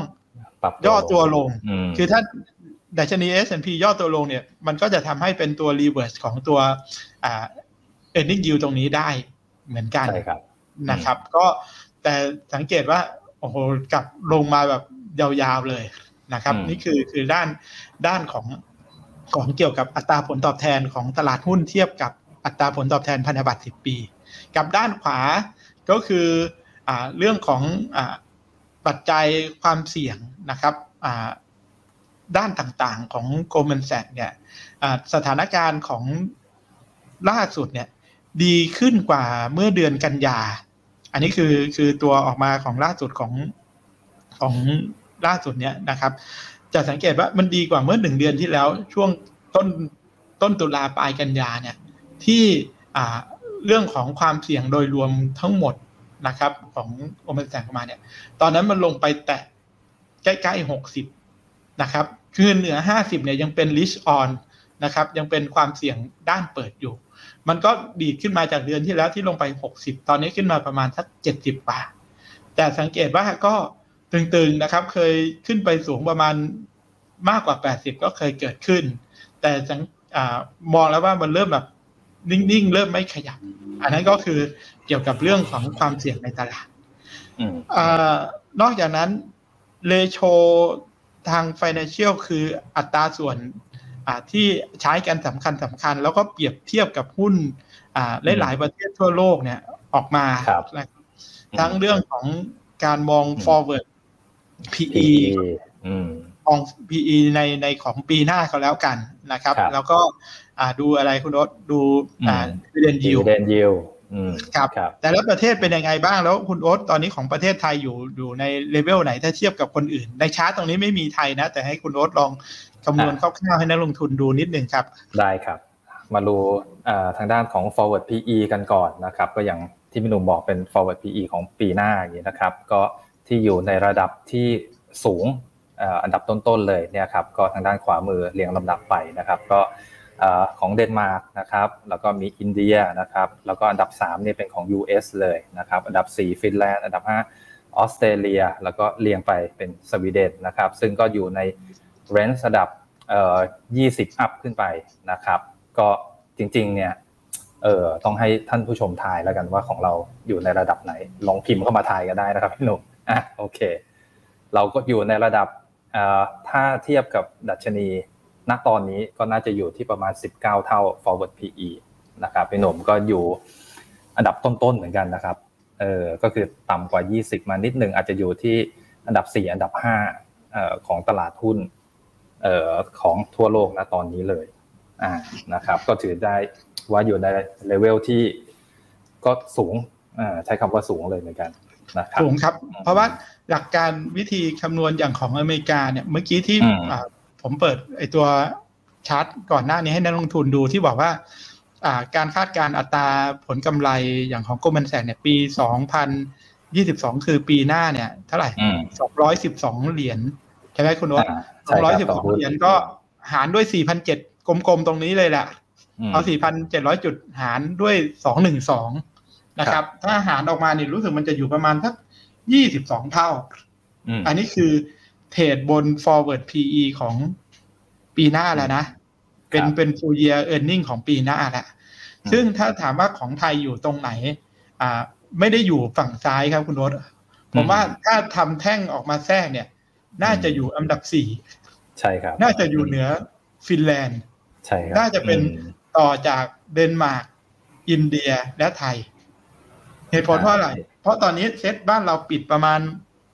ปรับย่อตัวลงมคือถ้าดัชนี S&P ย่อตัวลงเนี่ย มันก็จะทำให้เป็นตัว reverse ของตัวอ่า earning yield ตรงนี้ได้เหมือนกันใช่ครับนะครับ ก็แต่สังเกตว่า โอ้โหกลับลงมาแบบยาวๆเลยนะครับอืมนี่คือคือด้านด้านของ ของเกี่ยวกับอัตราผลตอบแทนของตลาดหุ้นเทียบกับอัตราผลตอบแทนพันธบัตร 10 ปี กับด้านขวาก็คืออเรื่องของอปัจจัยความเสี่ยงนะครับด้านต่างๆของ Goldman Sachs เนี่ยสถานการณ์ของล่าสุดเนี่ยดีขึ้นกว่าเมื่อเดือนกันยา อันนี้คือคือตัวออกมาของล่าสุดของของล่าสุดเนี่ยนะครับ จะสังเกตว่ามันดีกว่าเมื่อหนึ่งเดือนที่แล้วช่วงต้นต้นตุลาปลายกันยาเนี่ยที่อ่าเรื่องของความเสี่ยงโดยรวมทั้งหมดนะครับ ของโอเมนแสงมาเนี่ย ตอนนั้นมันลงไปแตะใกล้ๆหกสิบนะครับคือเหนือห้าสิบเนี่ยยังเป็น risk on นะครับ ยังเป็นความเสี่ยงด้านเปิดอยู่ มันก็ดีขึ้นมาจากเดือนที่แล้วที่ลงไป60ตอนนี้ขึ้นมาประมาณสัก70กว่าแต่สังเกตว่าก็ ตึงๆนะครับ เคยขึ้นไปสูงประมาณมากกว่า 80 ก็เคยเกิดขึ้น แต่สังอามองแล้วว่ามันเริ่มแบบนิ่งๆ เริ่มไม่ขยับ อันนั้นก็คือเกี่ยวกับเรื่องของความเสี่ยงในตลาดอืมอานอกจากนั้นเลโชทาง Financial คืออัตราส่วนอ่าที่ใช้กันสำคัญสำคัญ แล้วก็เปรียบเทียบกับหุ้นอ่าหลายๆประเทศทั่วโลกเนี่ยออกมาครับนะครับทั้งเรื่องของการมองอืม forward PE อืมมอง PE ในในของปีหน้าก็แล้วกันนะครับครับแล้วก็อ่าดูอะไรคุณรสดูอ่าอืม dividend ดี yield เดนยิวอืมครับครับแต่ละประเทศเป็นยังไงบ้างแล้วคุณโอ๊ตตอนนี้ของประเทศไทยอยู่อยู่ในเลเวลไหนถ้าเทียบกับคนอื่น ในชาร์ตตรงนี้ไม่มีไทยนะ แต่ให้คุณโอ๊ตลองคำนวณคร่าวๆให้นักลงทุนดูนิดนึงครับ ได้ครับ มาดูอ่าทางด้านของ forward PE กันก่อนนะครับ ก็อย่างที่พี่หนุ่มบอกเป็น forward PE ของปีหน้าอย่างนี้นะครับ ก็ ที่อยู่ในระดับที่สูงอันดับต้นๆเลยเนี่ยครับก็ทางด้านขวามือเรียงลำดับไปนะครับ ก็ของเดนมาร์กนะครับแล้วก็มีอินเดียนะครับแล้วก็อันดับ3เนี่ยเป็นของ US เลยนะครับอันดับ 4 ฟินแลนด์อันดับ 5 ออสเตรเลีย แล้วก็เรียงไปเป็นสวีเดนนะครับซึ่งก็อยู่ในเรนจ์ระดับ20 อัพขึ้นไปนะครับก็จริงๆเนี่ยเออต้องให้ท่านผู้ชมทายแล้วกันว่าของเราอยู่ในระดับไหนลองพิมพ์เข้ามาทายกันได้นะครับพี่หนุ่ม อะโอเค เราก็อยู่ในระดับถ้าเทียบกับดัชนีณตอนนี้ก็น่าจะอยู่ที่ประมาณ 19 เท่า forward PE นะครับพี่หนุ่มก็อยู่อันดับต้นๆเหมือนกันนะครับเออก็คือต่ำกว่า 20 มานิดหนึ่งอาจจะอยู่ที่อันดับ 4 อันดับ5เอ่อของตลาดหุ้นเอ่อของทั่วโลกณตอนนี้เลยอ่านะครับ ก็ถือได้ว่าอยู่ในเลเวลที่ก็สูงอ่าใช้คำว่าสูงเลยเหมือนกัน นะครับสูงครับ เพราะว่าหลักการวิธีคำนวณอย่างของอเมริกาเนี่ยเมื่อกี้ที่อืมอ่าผมเปิดไอตัวชาร์ตก่อนหน้านี้ให้นักลงทุนดูที่บอกว่าอ่าการคาดการณ์อัตราผลกำไรอย่างของ Goldman Sachs เนี่ยปี 2022 คือปีหน้าเนี่ย เท่าไหร่อืม212 เหรียญใช่ไหมคุณโนตอ่าใช่ครับต่อ212หุ้นเหรียญก็หารด้วย 4,700กลมๆ ตรงนี้เลยแหละมเอา 4,700 จุดหารด้วย 212 นะครับ ถ้าหารออกมานี่รู้สึกมันจะอยู่ประมาณสัก22เท่าอืมอันนี้คือเทรดบน forward PE ของปีหน้าแล้วนะ เป็นครับเป็น full year earning ของปีหน้าแล้วอืมซึ่งถ้าถามว่าของไทยอยู่ตรงไหน อ่า ไม่ได้อยู่ฝั่งซ้ายครับคุณรถผมว่าถ้าทำแท่งออกมาแทรกเนี่ย น่าจะอยู่อันดับสี่ใช่ครับ น่าจะอยู่เหนือฟินแลนด์ ใช่ครับ น่าจะเป็นอืมต่อจากเดนมาร์ก อินเดียและไทย เหตุผลเพราะอะไร เพราะตอนนี้เซ็ตบ้านเราปิดประมาณ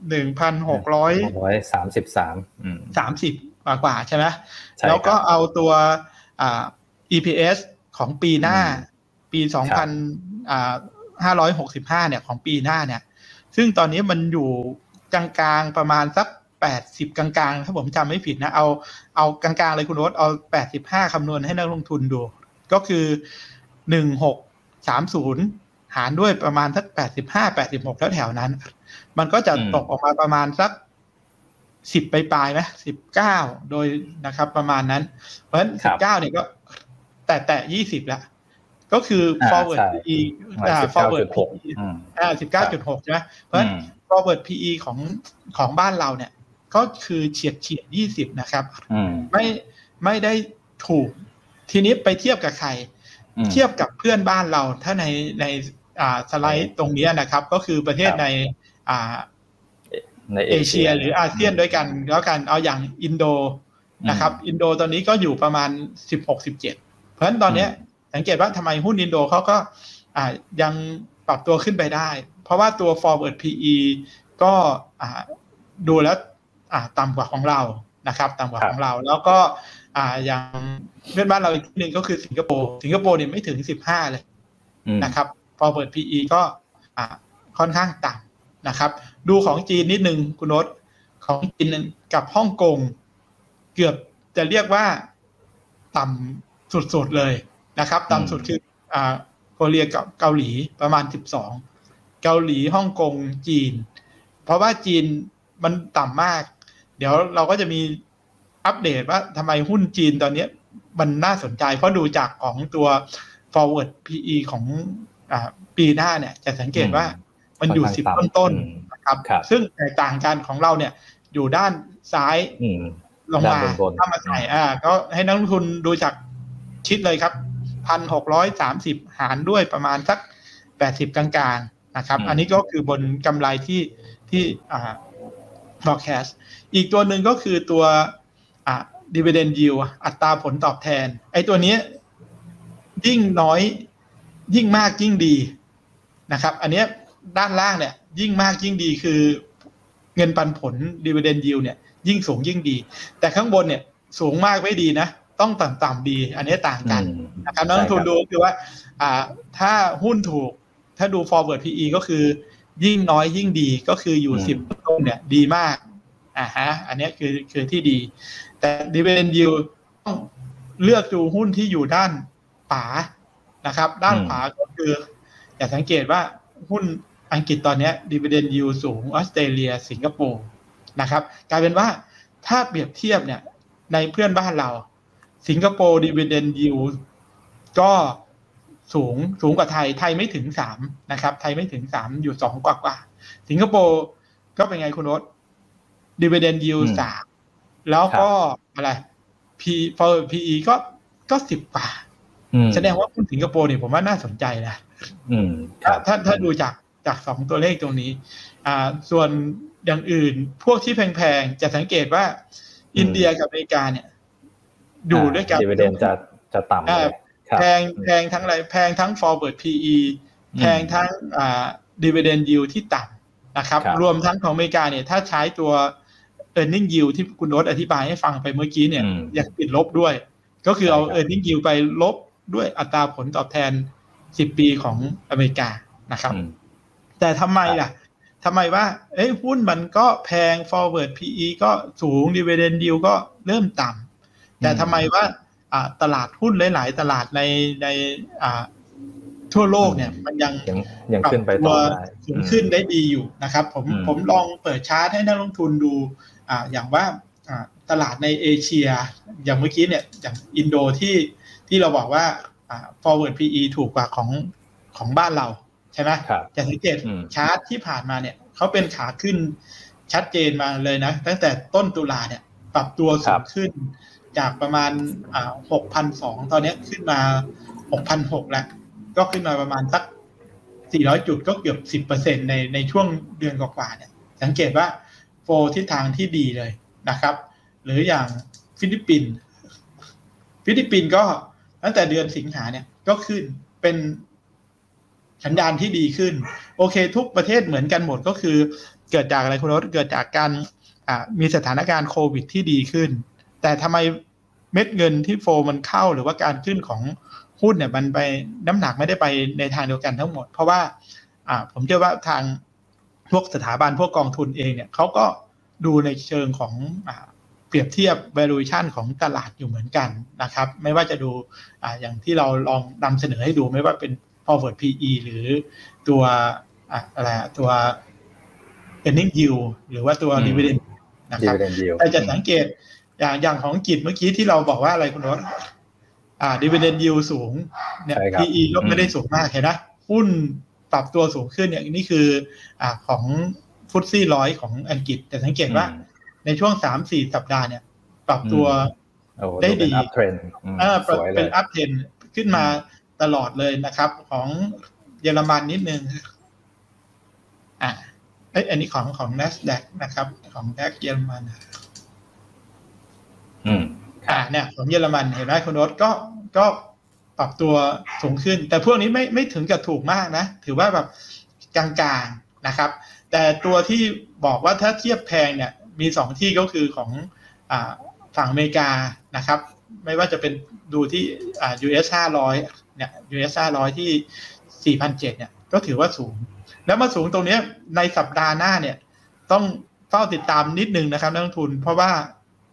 หนึ่งพันหกร้อยร้อยสามสิบสามอืมสามสิบกว่ากว่าใช่ไหมใช่ครับแล้วก็เอาตัวอ่า EPS ของปีหน้าอืมปีสองพันอ่าห้าร้อยหกสิบห้าเนี่ยของปีหน้าเนี่ย ซึ่งตอนนี้มันอยู่กลางๆประมาณสักแปดสิบกลางๆ ถ้าผมจำไม่ผิดนะ เอาเอากลางๆเลยคุณโรสเอาแปดสิบห้าคำนวณให้นักลงทุนดู ก็คือหนึ่งหกสามศูนย์ หารด้วยประมาณสักแปดสิบห้าแปดสิบหกแถวๆนั้น มันก็จะอืมตกออกมาประมาณสักสิบไปปลายๆไหมสิบเก้าโดยนะครับ ประมาณนั้น เพราะฉะนั้นคสิรับบเก้าเนี่ยก็ แต่แต่ยี่สิบละก็คืออ่า forward ใช่ PE มาอ่าสิบเก้า forward จุดหก PE อืมอ่าสิบเก้าจุดหกใช่ไหมเพราะฉะนั้นอืม forward PE ของของบ้านเราเนี่ย ก็คือเฉียดเฉียดยี่สิบนะครับอืมไม่ไม่ได้ถูก ทีนี้ไปเทียบกับใครอืมเทียบกับเพื่อนบ้านเราถ้าในในอ่า สไลด์ตรงนี้นะครับ ก็คือประเทศครับในอ่าในเอเชียหรืออาเซียนด้วยกันแล้วกันเอาอย่างอินโดนะครับ อินโดตอนนี้ก็อยู่ประมาณสิบหกสิบเจ็ดเพราะฉะนั้นตอนเนี้ยสังเกตว่าทำไมหุ้นอินโดเขาก็อ่ายังปรับตัวขึ้นไปได้ เพราะว่าตัว forward PE ก็อ่าดูแล้วอ่าต่ำกว่าของเรานะครับต่ำกว่าครับของเรา แล้วก็อ่าอย่างเพื่อนบ้านเราอีกที่หนึ่งก็คือสิงคโปร์สิงคโปร์เนี่ยไม่ถึงสิบห้าเลยอืมนะครับ forward PE ก็อ่าค่อนข้างต่ำนะครับ ดูของจีนนิดนึงคุณโนตของจีนกับฮ่องกงเกือบจะเรียกว่าต่ำสุดๆเลยนะครับ ต่ำสุดคืออ่าโคเรียกับเกาหลีประมาณ 12 เกาหลีฮ่องกงจีน เพราะว่าจีนมันต่ำมาก เดี๋ยวเราก็จะมีอัปเดตว่าทำไมหุ้นจีนตอนนี้มันน่าสนใจ เพราะดูจากของตัว forward PE ของอา ปีหน้าเนี่ยจะสังเกตว่ามันอยู่ค่อนสิบข้างต้นต่ำอืมๆนะครับครับ ซึ่งแตกต่างกันของเราเนี่ยอยู่ด้านซ้ายอืมลงมาด้านบนๆถ้ามาใส่อ่า ก็ให้นักลงทุนดูจากชิดเลยครับพันหกร้อยสามสิบหารด้วยประมาณสักแปดสิบกลางๆนะครับอืมอันนี้ก็คือบนกำไรที่ที่อ่า forecast อีกตัวหนึ่งก็คือตัวอ่า dividend yield อัตราผลตอบแทน ไอ้ตัวเนี้ยยิ่งน้อย ยิ่งมากยิ่งดีนะครับ อันเนี้ยด้านล่างเนี่ย ยิ่งมากยิ่งดีคือเงินปันผล dividend yield เนี่ย ยิ่งสูงยิ่งดี แต่ข้างบนเนี่ยสูงมากไม่ดีนะ ต้องต่ำๆดี อันนี้ต่างกันอืมนะครับนักลงทุนใช่ครับดูคือว่า อ่า ถ้าหุ้นถูก ถ้าดู forward PE ก็คือ ยิ่งน้อยยิ่งดีก็คืออยู่อืมสิบต้นเนี่ยดีมากอ่าฮะ อันเนี้ยคือคือที่ดี แต่ dividend yield ต้องเลือกดูหุ้นที่อยู่ด้านขวา นะครับ ด้านขวาก็คืออย่าสังเกตว่าหุ้นอังกฤษตอนเนี้ย dividend yield สูงออสเตรเลีย สิงคโปร์นะครับกลายเป็นว่าถ้าเปรียบเทียบเนี่ยในเพื่อนบ้านเรา สิงคโปร์ dividend yield ก็สูงสูงกว่าไทยไทยไม่ถึงสามนะครับ ไทยไม่ถึงสามอยู่สองกว่ากว่า สิงคโปร์ก็เป็นไงคุณโนต dividend yield อืมสามแล้วก็อะไร P PE ก็ก็สิบกว่าอืม แสดงว่าหุ้นสิงคโปร์เนี่ยผมว่าน่าสนใจนะอืมคถ้ารับถ้าถ้าดูจากจากสองตัวเลขตรงนี้ อ่า ส่วนอย่างอื่นพวกที่แพงๆ จะสังเกตว่า อินเดียกับอเมริกาเนี่ยอยู่ด้วยกันดีเวเดนจะจะต่ำเลยครับแพงแพงทั้งอะไรแพงทั้ง forward PE แพงทั้งอ่า dividend yield ที่ต่ำนะครับครับ รวมทั้งของอเมริกาเนี่ย ถ้าใช้ตัว earning yield ที่คุณโน้ตอธิบายให้ฟังไปเมื่อกี้เนี่ยอืมยังติดลบด้วย ก็คือเอาใช่ครับ earning yield ไปลบ ด้วยอัตราผลตอบแทน 10 ปีของอเมริกานะครับอืมแต่ทำไมล่ะทำไมว่าเอ้ยหุ้นมันก็แพง forward PE ก็สูง dividend yield ก็เริ่มต่ำแต่ทำไมว่าอ่าตลาดหุ้นหลาย ๆ ตลาดในในอ่าทั่วโลกเนี่ยมันยังยังยังขึ้นไปต่อได้สูงขึ้นได้ดีอยู่นะครับ ผมอืมผมลองเปิดชาร์ตให้นักลงทุนดูอ่าอย่างว่าอ่าตลาดในเอเชีย อย่างเมื่อกี้เนี่ยอย่างอินโดที่ ที่เราบอกว่าอ่า forward PE ถูกกว่าของของบ้านเราใช่ไหมครับจะสังเกตอืมชาร์ตที่ผ่านมาเนี่ยเขาเป็นขาขึ้นชัดเจนมาเลยนะ ตั้งแต่ต้นตุลาเนี่ย ปรับตัวสูงขึ้นจากประมาณอ่าหกพันสองตอนเนี้ยขึ้นมาหกพันหกแล้ว ก็ขึ้นมาประมาณสักสี่ร้อยจุดก็เกือบสิบเปอร์เซ็นในในช่วงเดือนกว่าๆเนี่ย สังเกตว่าโฟทิศทางที่ดีเลยนะครับ หรืออย่างฟิลิปปินส์ฟิลิปปินส์ก็ ตั้งแต่เดือนสิงหาเนี่ยก็ขึ้นเป็นสัญญาณที่ดีขึ้น โอเค ทุกประเทศเหมือนกันหมดก็คือ เกิดจากอะไรคุณรสเกิดจากการมีสถานการณ์โควิดที่ดีขึ้น แต่ทำไมเม็ดเงินที่ flow มันเข้าหรือว่าการขึ้นของหุ้นเนี่ยมันไปน้ำหนักไม่ได้ไปในทางเดียวกันทั้งหมด เพราะว่าผมเชื่อว่าทางพวกสถาบันพวกกองทุนเองเนี่ยเขาก็ดูในเชิงของ เปรียบเทียบ valuation ของตลาดอยู่เหมือนกันนะครับ ไม่ว่าจะดูอ่าอย่างที่เราลองนำเสนอให้ดูไม่ว่าเป็น forward PE หรือตัวอะอะไรอะตัว earning yield หรือว่าตัวอืม dividend นะครับ dividend yield แต่จะสังเกตอย่างอย่างของกิจเมื่อกี้ที่เราบอกว่าอะไรคุณรสอ่า dividend yield สูงเนี่ยใช่ครับ PE ก็ไม่ได้สูงมากเห็นนะหุ้นปรับตัวสูงขึ้นเนี่ยนี่คืออ่าของฟุตซี่ร้อยของอังกฤษ แต่สังเกตว่าอืม ในช่วงสามสี่สัปดาห์เนี่ย ปรับตัวโอ้ได้ดีเป็น up trend อืมอ่าสวยเลเป็นยอัพเทนขึ้นมาตลอดเลยนะครับ ของเยอรมันนิดนึงอ่าเอ้ยอันนี้ของของ NASDAQ นะครับ ของ DAX เยอรมันอืมอ่าเนี่ย ของเยอรมันเห็นไหมคุณโนตก็ก็ปรับตัวสูงขึ้น แต่พวกนี้ไม่ไม่ถึงกับถูกมากนะ ถือว่าแบบกลางๆนะครับ แต่ตัวที่บอกว่าถ้าเทียบแพงเนี่ย มีสองที่ก็คือของอ่าฝั่งอเมริกานะครับ ไม่ว่าจะเป็นดูที่อ่า US 500เนี่ย US 500ที่4,700เนี่ยก็ถือว่าสูง แล้วมาสูงตรงเนี้ยในสัปดาห์หน้าเนี่ยต้องเฝ้าติดตามนิดนึงนะครับนักลงทุน เพราะว่า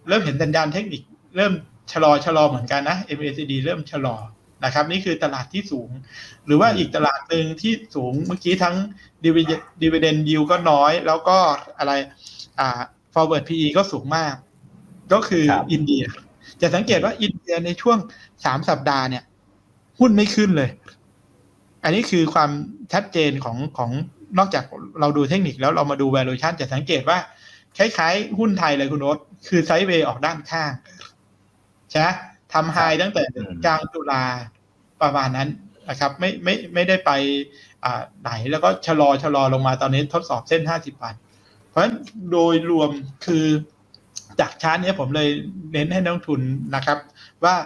เริ่มเห็นสัญญาณเทคนิคเริ่มชะลอชะลอเหมือนกันนะ MACD เริ่มชะลอนะครับ นี่คือตลาดที่สูง หรือว่าอีกตลาดหนึ่งที่สูงเมื่อกี้ทั้ง dividend yield ก็น้อย แล้วก็อะไรอ่า forward PE ก็สูงมาก ก็คือครับอินเดีย จะสังเกตว่าอินเดียในช่วงสามสัปดาห์เนี่ย หุ้นไม่ขึ้นเลย อันนี้คือความชัดเจนของของนอกจากเราดูเทคนิคแล้วเรามาดู valuation จะสังเกตว่าคล้ายๆหุ้นไทยเลยคุณโน้ตคือไซด์เวย์ออกด้านข้างใช่ไหมทำไฮตั้งแต่อืมกลางตุลาประมาณนั้นนะครับ ไม่ไม่ไม่ได้ไปอ่าไหนแล้วก็ชะลอชะลอลงมาตอนนี้ทดสอบเส้น 50วันเพ ราะฉะนั้นโดยรวมคือจากชาร์ตนี้ผมเลยเน้นให้นักทุนนะครับ ว่า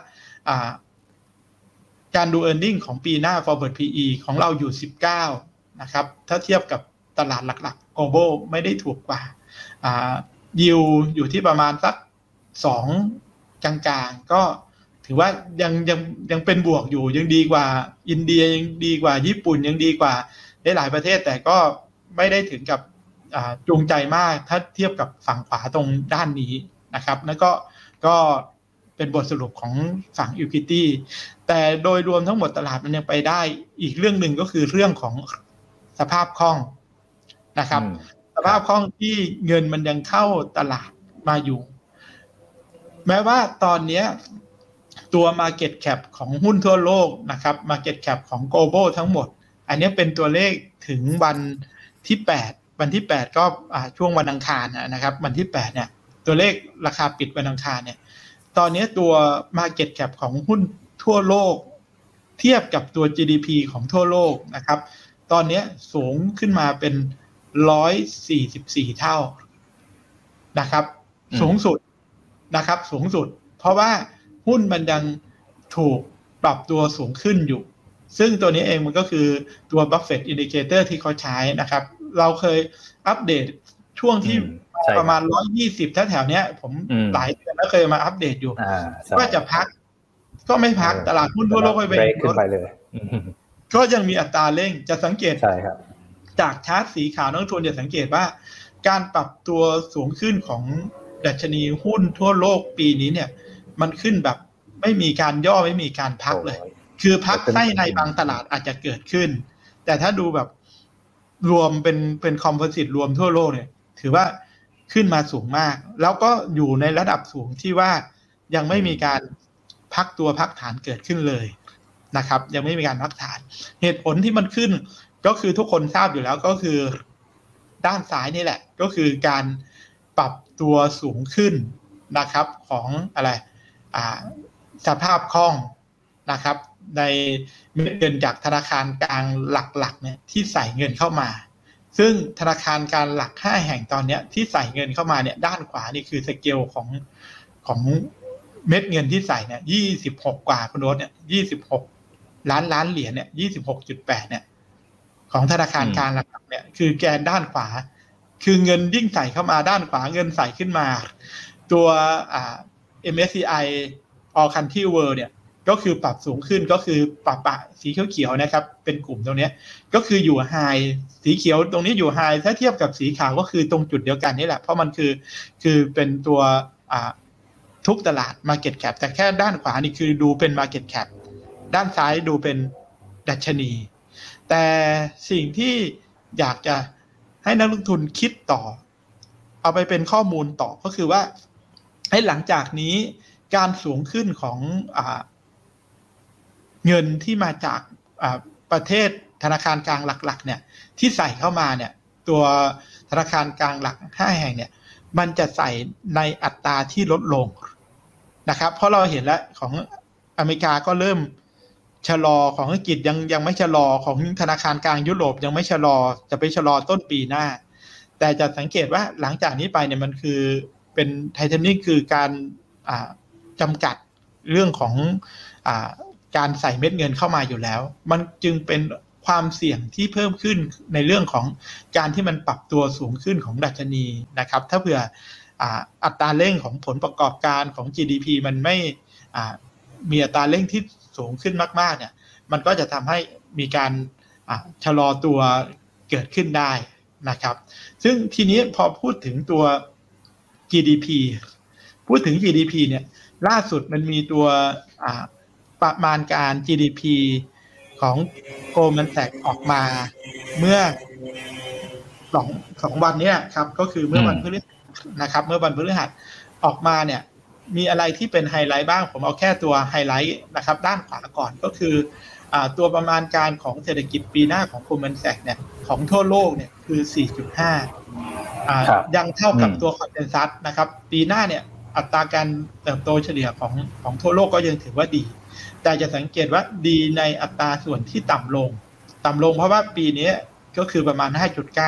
การดู e a r n i n g ของปีหน้า forward PE ของเราอยู่ 19 นะครับ ถ้าเทียบกับตลาดหลักๆ global ไม่ได้ถูกกว่ายิวอยู่ที่ประมาณสักสองกลางๆ ก็ถือว่ายังยังยังเป็นบวกอยู่ยังดีกว่าอินเดียยังดีกว่าญี่ปุ่นยังดีกว่าหลายประเทศแต่ก็ไม่ได้ถึงกับ จูงใจมากถ้าเทียบกับฝั่งขวาตรงด้านนี้นะครับแล้วก็ก็เป็นบทสรุปของฝั่ง equity แต่โดยรวมทั้งหมดตลาดมันยังไปได้อีกเรื่องหนึ่งก็คือเรื่องของสภาพคล่องนะครับอืมสภาพคล่องที่เงินมันยังเข้าตลาดมาอยู่ แม้ว่าตอนเนี้ยตัว Market Cap ของหุ้นทั่วโลกนะครับ Market Cap ของ Global ทั้งหมด อันเนี้ยเป็นตัวเลขถึงวันที่ 8 วันที่ 8 ก็ช่วงวันอังคารนะครับ วันที่ 8 เนี่ย ตัวเลขราคาปิดวันอังคารเนี่ย ตอนนี้ตัว Market Cap ของหุ้นทั่วโลก เทียบกับตัว GDP ของทั่วโลกนะครับ ตอนนี้สูงขึ้นมาเป็นร้อยสี่สิบสี่เท่านะครับ สูงสุดนะครับ สูงสุด เพราะว่าหุ้นมันยังถูกปรับตัวสูงขึ้นอยู่ ซึ่งตัวนี้เองมันก็คือตัว Buffett Indicator ที่เขาใช้นะครับ เราเคยอัปเดตช่วงที่อืมใช่ครับประมาณร้อยยี่สิบถ้าแถวเนี้ยผมอืมหลายเดือนแล้วเคยมาอัปเดตอยู่อ่าใช่ว่าจะพัก ก็ไม่พักตลาดหุ้นทั่วโลกก็ไปเบรกขึ้นไปเลยอืมก็ยังมีอัตราเร่งจะสังเกตใช่ครับจากชาร์ตสีขาวนักลงทุนจะสังเกตว่า การปรับตัวสูงขึ้นของดัชนีหุ้นทั่วโลกปีนี้เนี่ย มันขึ้นแบบไม่มีการย่อไม่มีการพักเลยโอ้คือพักเป็นไส้ในบางตลาดอาจจะเกิดขึ้น แต่ถ้าดูแบบ รวมเป็นเป็นคอมโพสิตรวมทั่วโลกเนี่ย ถือว่าขึ้นมาสูงมาก แล้วก็อยู่ในระดับสูงที่ว่ายังไม่มีการพักตัวพักฐานเกิดขึ้นเลยนะครับ ยังไม่มีการพักฐาน เหตุผลที่มันขึ้นก็คือทุกคนทราบอยู่แล้วก็คือด้านซ้ายนี่แหละ ก็คือการปรับตัวสูงขึ้นนะครับของอะไรอ่าสภาพคล่องนะครับ ในเม็ดเงินจากธนาคารกลางหลักๆเนี่ยที่ใส่เงินเข้ามา ซึ่งธนาคารการหลักห้าแห่งตอนนี้ที่ใส่เงินเข้ามาเนี่ยด้านขวานี่คือสเกลของของเม็ดเงินที่ใส่เนี่ยยี่สิบหกกว่าคุณโรสเนี่ยยี่สิบหกล้านล้านเหรียญเนี่ยยี่สิบหกจุดแปดเนี่ย ของธนาคารกลางหลักเนี่ย คือแกนด้านขวา คือเงินยิ่งใส่เข้ามาด้านขวาเงินใส่ขึ้นมา ตัวอ่า MSCI All Country World เนี่ย ก็คือปรับสูงขึ้นก็คือปรับปะสีเขียวๆนะครับ เป็นกลุ่มตรงนี้ก็คืออยู่ไฮสีเขียวตรงนี้อยู่ไฮถ้าเทียบกับสีขาวก็คือตรงจุดเดียวกันนี่แหละ เพราะมันคือคือเป็นตัวทุกตลาด Market Cap แต่แค่ด้านขวานี่คือดูเป็น Market Cap ด้านซ้ายดูเป็นดัชนี แต่สิ่งที่อยากจะให้นักลงทุนคิดต่อ เอาไปเป็นข้อมูลต่อก็คือว่าให้หลังจากนี้การสูงขึ้นของอ เงินที่มาจากประเทศธนาคารกลางหลักๆเนี่ยที่ใส่เข้ามาเนี่ยตัวธนาคารกลางหลักห้าแห่งเนี่ยมันจะใส่ในอัตราที่ลดลงนะครับเพราะเราเห็นแล้วของอเมริกาก็เริ่มชะลอของอังกฤษยังยังไม่ชะลอของธนาคารกลางยุโรปยังไม่ชะลอจะไปชะลอต้นปีหน้า แต่จะสังเกตว่าหลังจากนี้ไปเนี่ยมันคือเป็นไทเทนิคคือการจำกัดเรื่องของอา การใส่เม็ดเงินเข้ามาอยู่แล้ว มันจึงเป็นความเสี่ยงที่เพิ่มขึ้นในเรื่องของการที่มันปรับตัวสูงขึ้นของดัชนีนะครับ ถ้าเผื่ออัตราเร่งของผลประกอบการของ GDP มันไม่มีอัตราเร่งที่สูงขึ้นมาก ๆ เนี่ย มันก็จะทำให้มีการชะลอตัวเกิดขึ้นได้นะครับ ซึ่งทีนี้พอพูดถึงตัว GDP พูดถึง GDP เนี่ย ล่าสุดมันมีตัว ประมาณการ GDP ของ Goldman Sachs ออกมาเมื่อสองสองวันเนี้ยครับ ก็คือเมื่อวันพฤหัสนะครับ เมื่อวันพฤหัสออกมาเนี่ย มีอะไรที่เป็นไฮไลท์บ้าง ผมเอาแค่ตัวไฮไลท์นะครับ ด้านขวาก่อนก็คืออาตัวประมาณการของเศรษฐกิจปีหน้าของ Goldman Sachs เนี่ย ของทั่วโลกเนี่ยคือ 4.5อ่าครับยังเท่ากับอืมตัว consensus นะครับ ปีหน้าเนี่ย อัตราการเติบโตเฉลี่ยของของทั่วโลกก็ยังถือว่าดี แต่จะสังเกตว่าดีในอัตราส่วนที่ต่ำลง ต่ำลงเพราะว่าปีนี้ก็คือประมาณ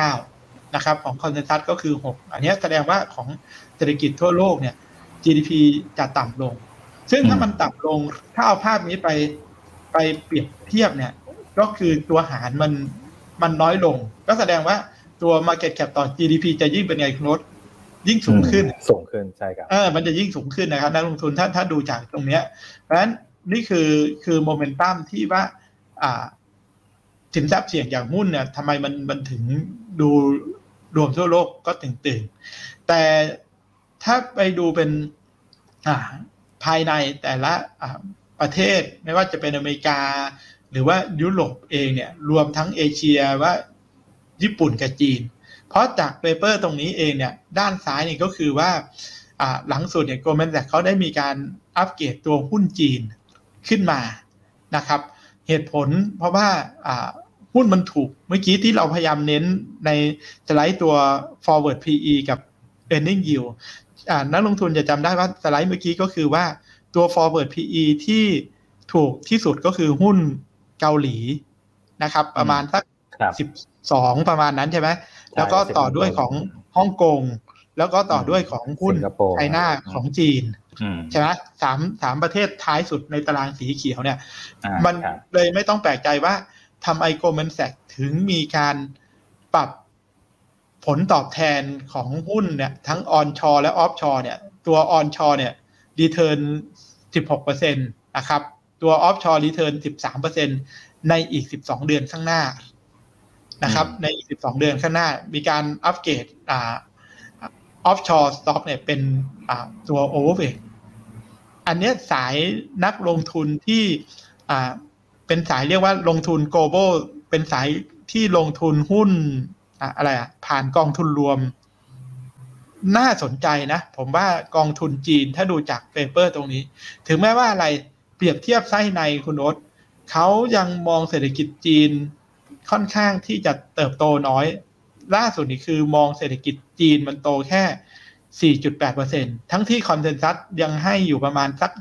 5.9 นะครับ ของ consensus ก็คือ 6 อันนี้แสดงว่าของเศรษฐกิจทั่วโลกเนี่ย GDP จะต่ำลง ซึ่งถ้ามันต่ำลงถ้าเอาภาพนี้ไปไปเปรียบเทียบเนี่ยก็คือตัวหารมันมันน้อยลง ก็แสดงว่าตัว Market Cap ต่อ GDP จะยิ่งเป็นไงคุณโนต ยิ่งสูงขึ้นสูงขึ้นใช่ครับเออมันจะยิ่งสูงขึ้นนะครับนักลงทุนถ้าถ้าดูจากตรงเนี้ยเพราะฉะนั้นนี่คือคือโมเมนตัมที่ว่า อ่าสินทรัพย์เสี่ยงอย่างหุ้นเนี่ยทำไมมันมันถึงดูรวมทั่วโลกก็ตึงตึงๆแต่ถ้าไปดูเป็นอ่าภายในแต่ละอ่าประเทศไม่ว่าจะเป็นอเมริกา หรือว่ายุโรปเองเนี่ยรวมทั้งเอเชียว่าญี่ปุ่นกับจีน เพราะจาก paper ตรงนี้เองเนี่ยด้านซ้ายนี่ก็คือว่าอ่าหลังสุดเนี่ย Goldman Sachs เขาได้มีการอัปเกรดตัวหุ้นจีนขึ้นมานะครับ เหตุผลเพราะว่าอ่าหุ้นมันถูกเมื่อกี้ที่เราพยายามเน้นในสไลด์ตัว forward PE กับ earning yield อ่านักลงทุนจะจำได้ว่าสไลด์เมื่อกี้ก็คือว่าตัว forward PE ที่ถูกที่สุดก็คือหุ้นเกาหลีนะครับ ประมาณสักครับสิบสองประมาณนั้นใช่ไหม แล้วก็ต่อด้วยของฮ่องกง แล้วก็ต่อด้วยของหุ้นสิงคโปร์ไชน่าของจีนอืมใช่ไหมสามสามประเทศท้ายสุดในตารางสีเขียวเนี่ยอ่ามันครับเลยไม่ต้องแปลกใจว่าทำไม Goldman Sachs ถึงมีการปรับผลตอบแทนของหุ้นเนี่ย ทั้ง onshore และ offshore เนี่ย ตัว onshore เนี่ย return 16%นะครับ ตัว offshore return 13%ในอีก12เดือนข้างหน้า นะครับ ในอีก 12 เดือนข้างหน้า มีการอัปเกรดอ่าoffshore stock เนี่ยเป็นอ่าตัว overweight อันเนี้ยสายนักลงทุนที่อ่าเป็นสายเรียกว่าลงทุน global เป็นสายที่ลงทุนหุ้นอะอะไรอะผ่านกองทุนรวม น่าสนใจนะ ผมว่ากองทุนจีนถ้าดูจาก paper ตรงนี้ ถึงแม้ว่าอะไรเปรียบเทียบไส้ในคุณโอ๊ตเขายังมองเศรษฐกิจจีน ค่อนข้างที่จะเติบโตน้อย ล่าสุดนี่คือมองเศรษฐกิจจีนมันโตแค่ 4.8%ทั้งที่ consensus ยังให้อยู่ประมาณสัก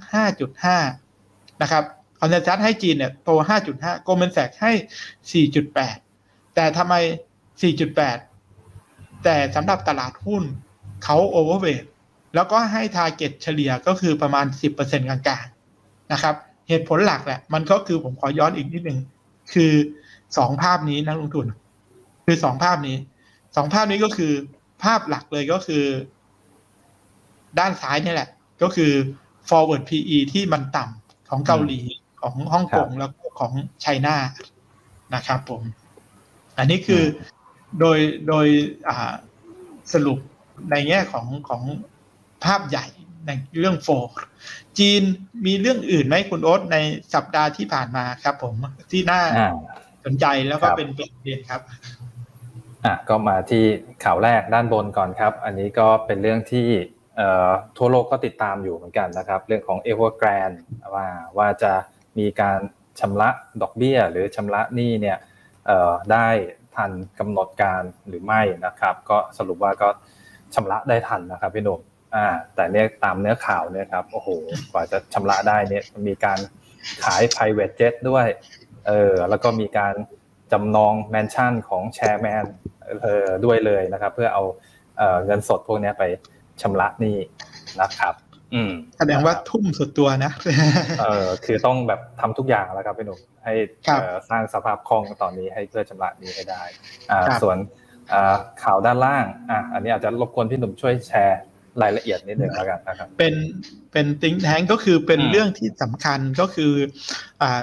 5.5 นะครับ consensus ให้จีนเนี่ยโต 5.5 Goldman Sachs ให้ 4.8 แต่ทำไม 4.8 แต่สำหรับตลาดหุ้นเขา overweight แล้วก็ให้ target เฉลี่ยก็คือประมาณ 10%กลางๆ นะครับ เหตุผลหลักแหละ มันก็คือผมขอย้อนอีกนิดหนึ่ง คือ สองภาพนี้นักลงทุน คือสองภาพนี้สองภาพนี้ก็คือ ภาพหลักเลยก็คือ ด้านซ้ายนี่แหละ ก็คือ forward PE ที่มันต่ำของเกาหลีของฮ่องกงแล้วก็ของไชน่านะครับผม อันนี้คือโดยโดยอ่าสรุปในแง่ของของภาพใหญ่ในเรื่องโฟกจีนมีเรื่องอื่นไหมคุณโอ๊ตในสัปดาห์ที่ผ่านมาครับผมที่น่าอ่า สนใจแล้วก็ครับเป็นประเด็นครับอะก็มาที่ข่าวแรกด้านบนก่อนครับ อันนี้ก็เป็นเรื่องที่เอ่อทั่วโลกก็ติดตามอยู่เหมือนกันนะครับ เรื่องของ Evergrande ว่าว่าจะมีการชำระดอกเบี้ย หรือชำระหนี้เนี่ยเอ่อได้ทันกำหนดการหรือไม่นะครับ ก็สรุปว่าก็ชำระได้ทันนะครับพี่หนุ่มอ่าแต่เนี่ยตามเนื้อข่าวเนี่ยครับโอ้โหกว่าจะชำระได้เนี่ยมีการขาย private jet ด้วย เออแล้วก็มีการจำนองแมนชั่นของแชร์แมนเออด้วยเลยนะครับ เพื่อเอาเอ่อเงินสดพวกเนี้ยไปชำระหนี้นะครับ อืมแสดงว่าทุ่มสุดตัวนะเออคือต้องแบบทำทุกอย่างแล้วครับพี่หนุ่มให้ครับเอ่อสร้างสภาพคล่องตอนนี้ให้เพื่อชำระหนี้ให้ได้อ่าครับส่วนอ่าข่าวด้านล่างอะอันนี้อาจจะรบกวนพี่หนุ่มช่วยแชร์รายละเอียดนิดหนึ่งแล้วกันนะครับเป็นเป็นติงแทงก็คือเป็นอืมเรื่องที่สำคัญก็คืออ่า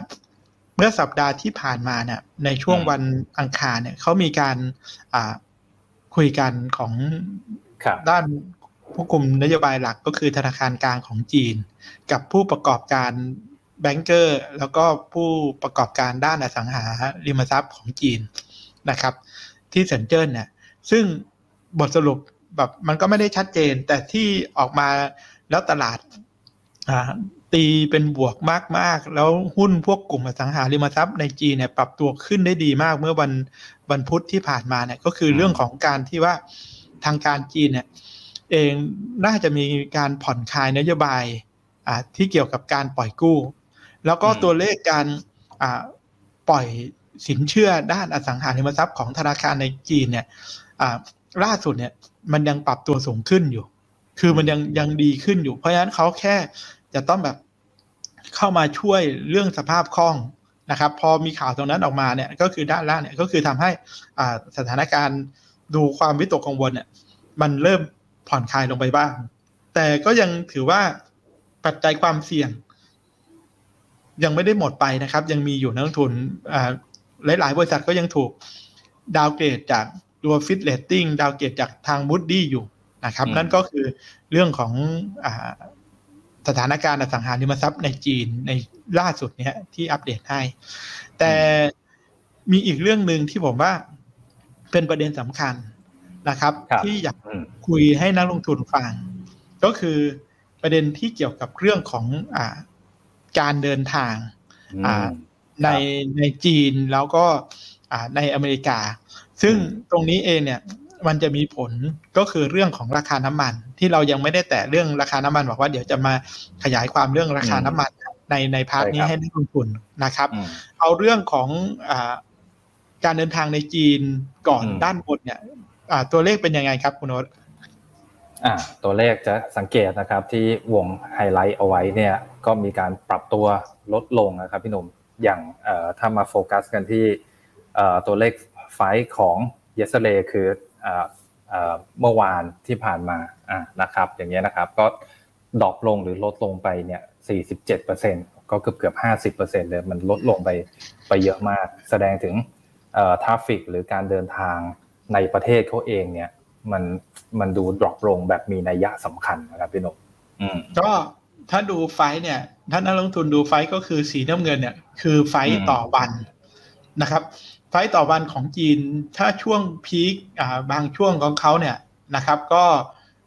เมื่อสัปดาห์ที่ผ่านมาเนี่ยในช่วงอืมวันอังคารเนี่ยเขามีการอ่าคุยกันของครับด้านผู้กลุ่มนโยบายหลักก็คือธนาคารกลางของจีน กับผู้ประกอบการแบงก์เกอร์ แล้วก็ผู้ประกอบการด้านอสังหาริมทรัพย์ของจีนนะครับ ที่เซินเจิ้นเนี่ยซึ่งบทสรุปแบบมันก็ไม่ได้ชัดเจน แต่ที่ออกมาแล้วตลาดอ่า ตีเป็นบวกมาก ๆ แล้วหุ้นพวกกลุ่มอสังหาริมทรัพย์ในจีนเนี่ยปรับตัวขึ้นได้ดีมากเมื่อวันวันพุธที่ผ่านมาเนี่ยก็คือเรื่องของการที่ว่าทางการจีนเนี่ยเองน่าจะมีการผ่อนคลายนโยบายอ่าที่เกี่ยวกับการปล่อยกู้ แล้วก็อืมตัวเลขการอ่าปล่อยสินเชื่อด้านอสังหาริมทรัพย์ของธนาคารในจีนเนี่ยอ่าล่าสุดเนี่ยมันยังปรับตัวสูงขึ้นอยู่ คือมันยังยังดีขึ้นอยู่ เพราะฉะนั้นเขาแค่ จะต้องแบบเข้ามาช่วยเรื่องสภาพคล่องนะครับ พอมีข่าวตรงนั้นออกมาเนี่ยก็คือด้านล่างเนี่ยก็คือทำให้อ่าสถานการณ์ดูความวิตกกังวลเนี่ยมันเริ่มผ่อนคลายลงไปบ้าง แต่ก็ยังถือว่าปัจจัยความเสี่ยง ยังไม่ได้หมดไปนะครับ ยังมีอยู่นักลงทุนอ่าหลาย ๆ บริษัทก็ยังถูก downgrade จากตัว Fitch Rating downgrade จากทาง Moody's อยู่นะครับอืมนั่นก็คือเรื่องของอา สถานการณ์อสังหาริมทรัพย์ในจีนในล่าสุดเนี้ยที่อัปเดตให้ แต่มีอีกเรื่องหนึ่งที่ผมว่าเป็นประเด็นสำคัญนะครับครับที่อยากอืมคุยให้นักลงทุนฟัง ก็คือประเด็นที่เกี่ยวกับเรื่องของอาการเดินทางอ่าในในจีนแล้วก็อ่าในอเมริกา ซึ่งอืมตรงนี้เองเนี่ยมันจะมีผลก็คือเรื่องของราคาน้ำมัน ที่เรายังไม่ได้แตะเรื่องราคาน้ำมันบอกว่าเดี๋ยวจะมาขยายความเรื่องราคาน้ำมันในใน part นี้ใช่ครับให้นักลงทุนนะครับอืมเอาเรื่องของอาการเดินทางในจีนก่อนอืมด้านบนเนี่ยอ่าตัวเลขเป็นยังไงครับคุณโอ๊ตอ่าตัวเลขจะสังเกตนะครับที่วงไฮไลท์เอาไว้เนี่ยก็มีการปรับตัวลดลงนะครับพี่หนุ่มอย่างเอ่อถ้ามาโฟกัสกันที่เอ่อตัวเลข flight ของ yesterday คือเอ่อเอ่อ เมื่อวานที่ผ่านมาอ่านะครับ อย่างเงี้ยนะครับ ก็ drop ลงหรือลดลงไปเนี่ย47%ก็เกือบเกือบ50%เลยมันลดลงไปไปเยอะมาก แสดงถึงเอ่อ traffic หรือการเดินทางในประเทศเขาเองเนี่ยมันมันดู drop ลงแบบมีนัยยะสำคัญนะครับพี่หนุ่มอืมก็ถ้าดู flight เนี่ยถ้านักลงทุนดู flight ก็คือสีน้ำเงินเนี่ย คือ flight ต่อวันนะครับ flight ต่อวันของจีนถ้าช่วงพีคอ่าบางช่วงของเขาเนี่ยนะครับ ก็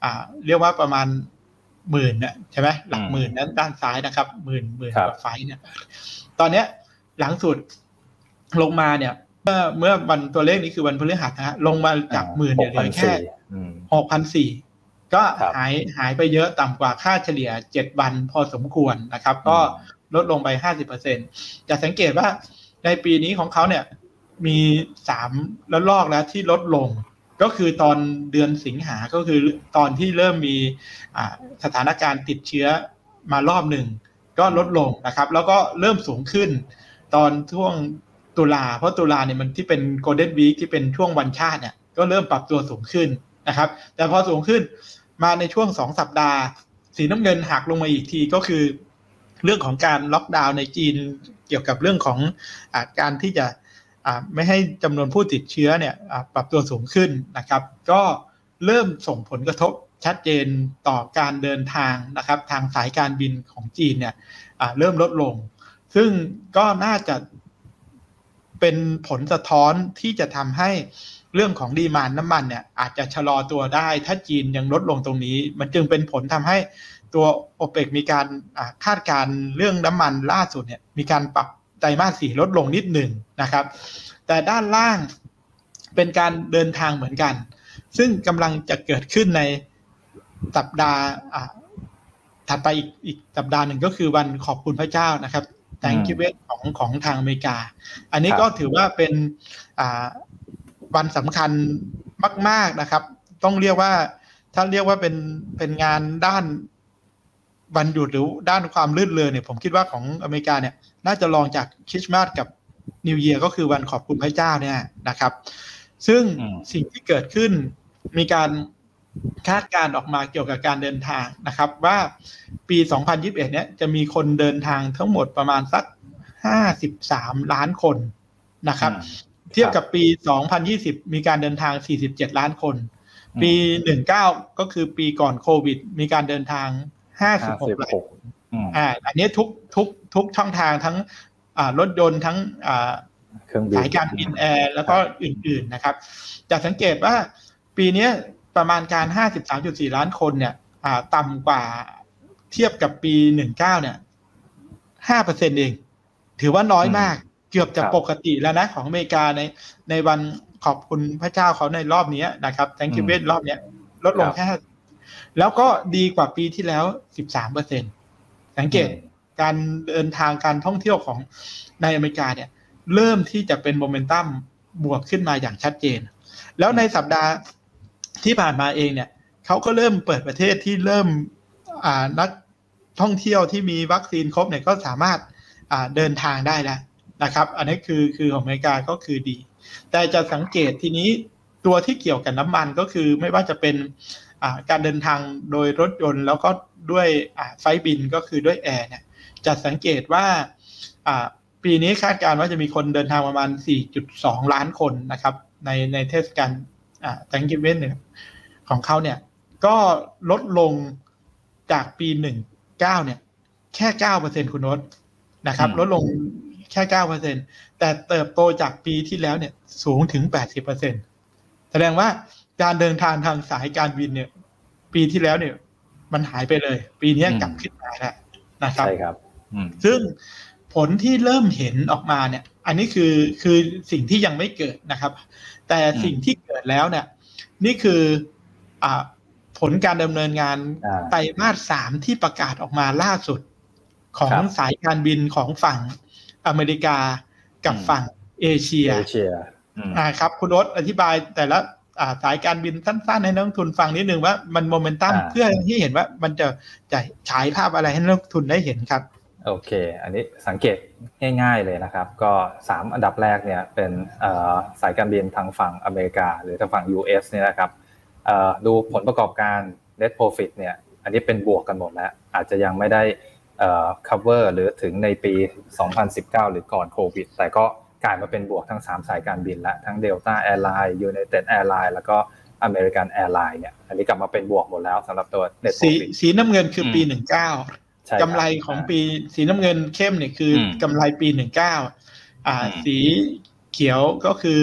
อ่าเรียกว่าประมาณหมื่นเนี่ยใช่ไหมหลักหมื่นนั้นด้านซ้ายนะครับหมื่นหมื่นครับกว่าไฟท์เนี่ย ตอนเนี้ยหลังสุดลงมาเนี่ยเมื่อเมื่อวันตัวเลขนี้คือวันพฤหัสนะฮะลงมาจากหมื่นเนี่ยเหลือแค่อืมหกพันสี่ก็ครับหายหายไปเยอะต่ำกว่าค่าเฉลี่ยเจ็ดวันพอสมควรนะครับ ก็ลดลงไปห้าสิบเปอร์เซ็นจะสังเกตว่าในปีนี้ของเขาเนี่ย มีสามระลอกแล้วที่ลดลง ก็คือตอนเดือนสิงหาก็คือตอนที่เริ่มมีสถานการณ์ติดเชื้อมารอบหนึ่งก็ลดลงนะครับ แล้วก็เริ่มสูงขึ้น ตอนช่วงตุลาเพราะตุลาเนี่ยมันที่เป็นโกลเด้นวีคที่เป็นช่วงวันชาติเนี่ยก็เริ่มปรับตัวสูงขึ้นนะครับ แต่พอสูงขึ้นมาในช่วงสองสัปดาห์ สีน้ำเงินหักลงมาอีกทีก็คือ เรื่องของการล็อกดาวน์ในจีนเกี่ยวกับเรื่องของอาการที่จะ ไม่ให้จำนวนผู้ติดเชื้อเนี่ยปรับตัวสูงขึ้นนะครับ ก็เริ่มส่งผลกระทบชัดเจนต่อการเดินทางนะครับ ทางสายการบินของจีนเนี่ยเริ่มลดลง ซึ่งก็น่าจะเป็นผลสะท้อนที่จะทำให้เรื่องของดีมานน้ำมันเนี่ยอาจจะชะลอตัวได้ ถ้าจีนยังลดลงตรงนี้ มันจึงเป็นผลทำให้ตัวโอเปกมีการคาดการเรื่องน้ำมันล่าสุดเนี่ยมีการปรับ ไตรมาสสี่ลดลงนิดหนึ่งนะครับ แต่ด้านล่างเป็นการเดินทางเหมือนกัน ซึ่งกำลังจะเกิดขึ้นในสัปดาห์อ่าถัดไปอีกอีกสัปดาห์หนึ่งก็คือวันขอบคุณพระเจ้านะครับ Thanksgiving ของของทางอเมริกา อันนี้ครับก็ถือว่าเป็นอ่าวันสำคัญมาก ๆนะครับ ต้องเรียกว่าถ้าเรียกว่าเป็นเป็นงานด้านวันหยุดหรือด้านความลื่นเรือนเนี่ย ผมคิดว่าของอเมริกาเนี่ย น่าจะลองจากคริสต์มาสกับนิวเยียก็คือวันขอบคุณพระเจ้าเนี่ยนะครับ ซึ่งอืมสิ่งที่เกิดขึ้นมีการคาดการณ์ออกมาเกี่ยวกับการเดินทางนะครับ ว่าปี 2021 เนี่ยจะมีคนเดินทางทั้งหมดประมาณสัก 53 ล้านคนนะครับ เทียบกับปี 2020 มีการเดินทาง 47 ล้านคน ปี 19 ก็คือปีก่อนโควิด มีการเดินทางห้า56สิบล้านหก อืมอ่าอันนี้ทุกทุกทุกช่องทางทั้งอ่ารถยนต์ทั้งอ่าเครื่องบินสายการบินแอร์แล้วก็อื่น ๆนะครับ จะสังเกตว่าปีเนี้ยประมาณการ 53.4 ล้านคนเนี่ยอ่าต่ำกว่าเทียบกับปี 19 เนี่ย 5%เอง ถือว่าน้อยมากเกือบจะครับปกติแล้วนะของอเมริกาในในวันขอบคุณพระเจ้าเขาในรอบเนี้ยนะครับ Thanksgiving รอบเนี้ยลดลงแค่ แล้วก็ดีกว่าปีที่แล้ว 13% สังเกตการเดินทางการท่องเที่ยวของในอเมริกาเนี่ย เริ่มที่จะเป็นโมเมนตัมบวกขึ้นมาอย่างชัดเจน แล้วในสัปดาห์ที่ผ่านมาเองเนี่ยเขาก็เริ่มเปิดประเทศที่เริ่มอ่านักท่องเที่ยวที่มีวัคซีนครบเนี่ยก็สามารถอ่าเดินทางได้แล้วนะครับ อันนี้คือคือของอเมริกาก็คือดี แต่จะสังเกตทีนี้ตัวที่เกี่ยวกับน้ำมันก็คือไม่ว่าจะเป็นอ่าการเดินทางโดยรถยนต์แล้วก็ ด้วยอ่าไฟล์บินก็คือด้วยแอร์เนี่ยจะสังเกตว่าอ่าปีนี้คาดการณ์ว่าจะมีคนเดินทางประมาณ 4.2 ล้านคนนะครับในในเทศกาลอ่า Thanksgiving เนี่ยของเขาเนี่ยก็ลดลงจากปี 19 เนี่ย แค่ 9%คุณโนตนะครับอืมลดลงแค่ 9%แต่เติบโตจากปีที่แล้วเนี่ยสูงถึง 80%แสดงว่าการเดินทางทางสายการบินเนี่ย ปีที่แล้วเนี่ย มันหายไปเลย ปีนี้กลับขึ้นมาแล้วนะครับใช่ครับอืมซึ่งผลที่เริ่มเห็นออกมาเนี่ย อันนี้คือคือสิ่งที่ยังไม่เกิดนะครับ แต่อืมสิ่งที่เกิดแล้วเนี่ย นี่คืออ่าผลการดำเนินงานอ่าไตรมาสสามที่ประกาศออกมาล่าสุด ของครับสายการบินของฝั่งอเมริกากับอืมฝั่งเอเชียเอเชียอืมอ่าครับ คุณโอ๊ตอธิบายแต่ละอ่า สายการบินสั้นๆ ให้นักลงทุนฟังนิดนึงว่ามันโมเมนตัมอ่าเพื่อที่เห็นว่ามันจะจะฉายภาพอะไรให้นักลงทุนได้เห็นครับโอเค อันนี้สังเกตง่าย ๆเลยนะครับ ก็ 3 อันดับแรกเนี่ยเป็นเอ่อสายการบินทางฝั่งอเมริกา หรือทางฝั่ง US เนี่ยนะครับเอ่อดูผลประกอบการ net profit เนี่ยอันนี้เป็นบวกกันหมดแล้ว อาจจะยังไม่ได้เอ่อ cover หรือถึงในปี 2019 หรือก่อนโควิด แต่ก็ กลายมาเป็นบวกทั้ง 3 สายการบินแล้วทั้ง Delta Airline United Airline แล้วก็ American Airline เนี่ย อันนี้กลับมาเป็นบวกหมดแล้วสำหรับตัว net สี profit สีน้ำเงินคือปีอืมหนึ่งเก้าใช่ครับกำไรของปีสีน้ำเงินเข้มเนี่ยคืออมกำไรปีหนึ่งเก้าอ่าอืมสีเขียวก็คือ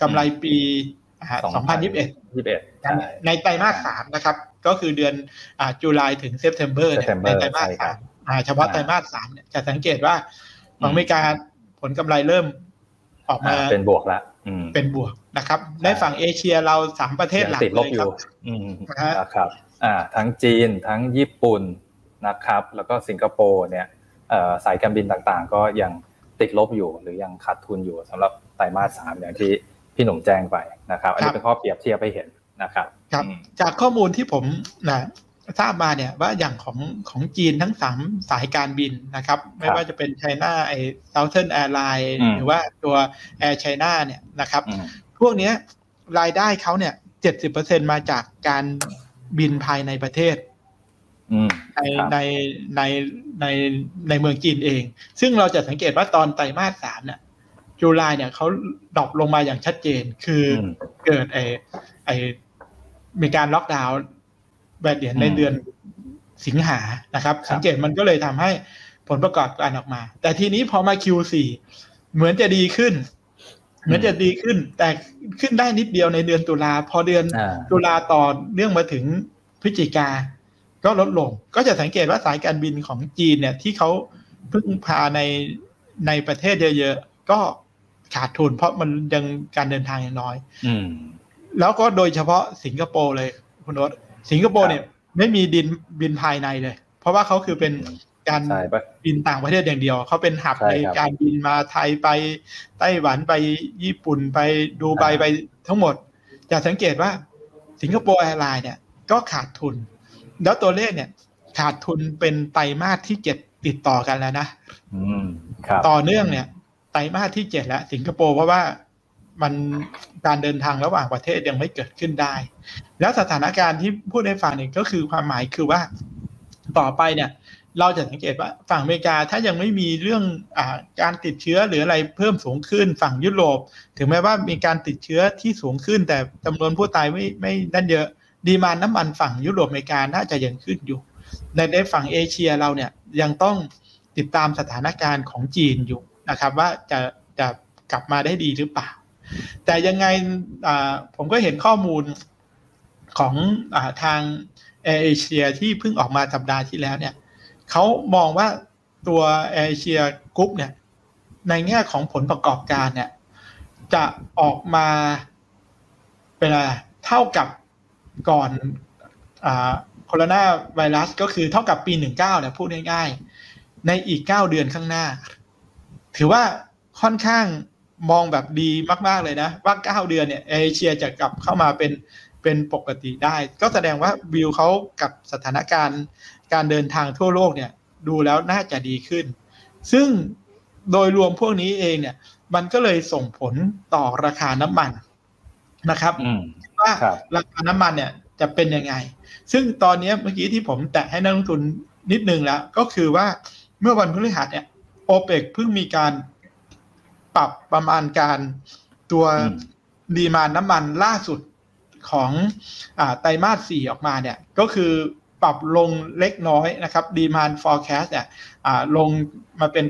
กำไรปีสองพันยี่สิบเอ็ดยี่สิบเอ็ดในไตรมาสสามนะครับ ก็คือเดือนอ่า July ถึง September เนี่ย September ในไตรมาสใช่ครัสาบมอ่าเฉพาะอ่าไตรมาสสามเนี่ยจะสังเกตว่าของอเมริกาผลกำไรเริ่ม ออกมาอ่าเป็นบวกละอืมเป็นบวกนะครับ ในฝั่งเอเชียเราสามประเทศหลักยังติดลบเลยอครัยู่บอืมนะฮะนะครับอ่าทั้งจีนทั้งญี่ปุ่นนะครับ แล้วก็สิงคโปร์เนี่ยเอ่อสายการบินต่างๆ ก็ยังติดลบอยู่หรือยังขาดทุนอยู่สำหรับไตรมาสสามอย่างที่พี่หนุ่มแจ้งไปนะครับ อันนี้เป็นข้อเปรียบเทียบให้เห็นนะครับครับอืมจากข้อมูลที่ผมนะ ทราบมาเนี่ยว่าอย่างของของจีนทั้งสามสายการบินนะครับ ไม่ว่าจะเป็นไชน่าไอ Southern Airlines อืมหรือว่าตัว Air China เนี่ยนะครับอืมพวกเนี้ยรายได้เขาเนี่ยเจ็ดสิบเปอร์เซ็นมาจากการบินภายในประเทศอืมในครับในในในในเมืองจีนเอง ซึ่งเราจะสังเกตว่าตอนไตรมาสสามเนี่ย July เนี่ยเขา drop ลงมาอย่างชัดเจน คืออมเกิดไอไอมีการล็อกดาวน์ แบบเดียนในอืมเดือนสิงหานะครับครับ สังเกตมันก็เลยทำให้ผลประกอบการออกมา แต่ทีนี้พอมา Q4 เหมือนจะดีขึ้น เหมือนจะดีขึ้น แต่ขึ้นได้นิดเดียวในเดือนตุลาพอเดือนอ่าตุลาต่อเนื่องมาถึงพฤศจิกา ก็ลดลง ก็จะสังเกตว่าสายการบินของจีนเนี่ย ที่เขาพึ่งพาในในประเทศเยอะๆ ก็ขาดทุนเพราะมันยังการเดินทางยังน้อย อืมแล้วก็โดยเฉพาะสิงคโปร์เลยคุณโนต สิงคโปร์เนี่ยไม่มีดินบินภายในเลย เพราะว่าเขาคือเป็นการใช่ปะบินต่างประเทศอย่างเดียวเขาเป็น hub ใช่ในครับการบินมาไทยไปไต้หวันไปญี่ปุ่นไปดูไบอ่าไปทั้งหมด จะสังเกตว่า Singapore Airline เนี่ยก็ขาดทุน แล้วตัวเลขเนี่ยขาดทุนเป็นไตรมาสที่เจ็ดติดต่อกันแล้วนะอืมครับต่อเนื่องเนี่ยไตรมาสที่เจ็ดแล้วสิงคโปร์เพราะว่า มันการเดินทางระหว่างประเทศยังไม่เกิดขึ้นได้ แล้วสถานการณ์ที่พูดให้ฟังเนี่ยก็คือความหมายคือว่าต่อไปเนี่ย เราจะสังเกตว่าฝั่งอเมริกาถ้ายังไม่มีเรื่องอการติดเชื้อหรืออะไรเพิ่มสูงขึ้นฝั่งยุโรป ถึงแม้ว่ามีการติดเชื้อที่สูงขึ้น แต่จำนวนผู้ตายไม่ไม่นั่นเยอะดีมานน้ำมันฝั่งยุโรปอเมริกาน่าจะยังขึ้นอยู่ ในในฝั่งเอเชียเราเนี่ยยังต้องติดตามสถานการณ์ของจีนอยู่นะครับ ว่าจะจะกลับมาได้ดีหรือเปล่า แต่ยังไงผมก็เห็นข้อมูลของอทางแอร์เอเชียที่เพิ่งออกมาสัปดาห์ที่แล้วเนี่ยเขามองว่าตัวแอร์เอเชียกรุ๊ปเนี่ยในแง่ของผลประกอบการเนี่ยจะออกมาเป็นอะไรเท่ากับก่อนโคโรนาไวรัสก็คือเท่ากับปี 19เนี่ยพูดง่ายๆ ในอีก 9 เดือนข้างหน้า ถือว่าค่อนข้าง มองแบบดีมาก ๆ เลยนะ ว่า9เดือนเนี่ยเอเชียจะกลับเข้ามาเป็นเป็นปกติได้ ก็แสดงว่าวิวเขากับสถานการณ์การเดินทางทั่วโลกเนี่ยดูแล้วน่าจะดีขึ้น ซึ่งโดยรวมพวกนี้เองเนี่ยมันก็เลยส่งผลต่อราคาน้ำมันนะครับอืมว่าครับราคาน้ำมันเนี่ยจะเป็นยังไง ซึ่งตอนนี้เมื่อกี้ที่ผมแตะให้นักลงทุนนิดนึงแล้ว ก็คือว่าเมื่อวันพฤหัสเนี่ยโอเปกเพิ่งมีการ ปรับประมาณการตัวอืมดีมานน้ำมันล่าสุดของอาไตรมาสสี่ออกมาเนี่ยก็คือปรับลงเล็กน้อยนะครับดีมาน forecast เนี่ยอ่าลงมาเป็น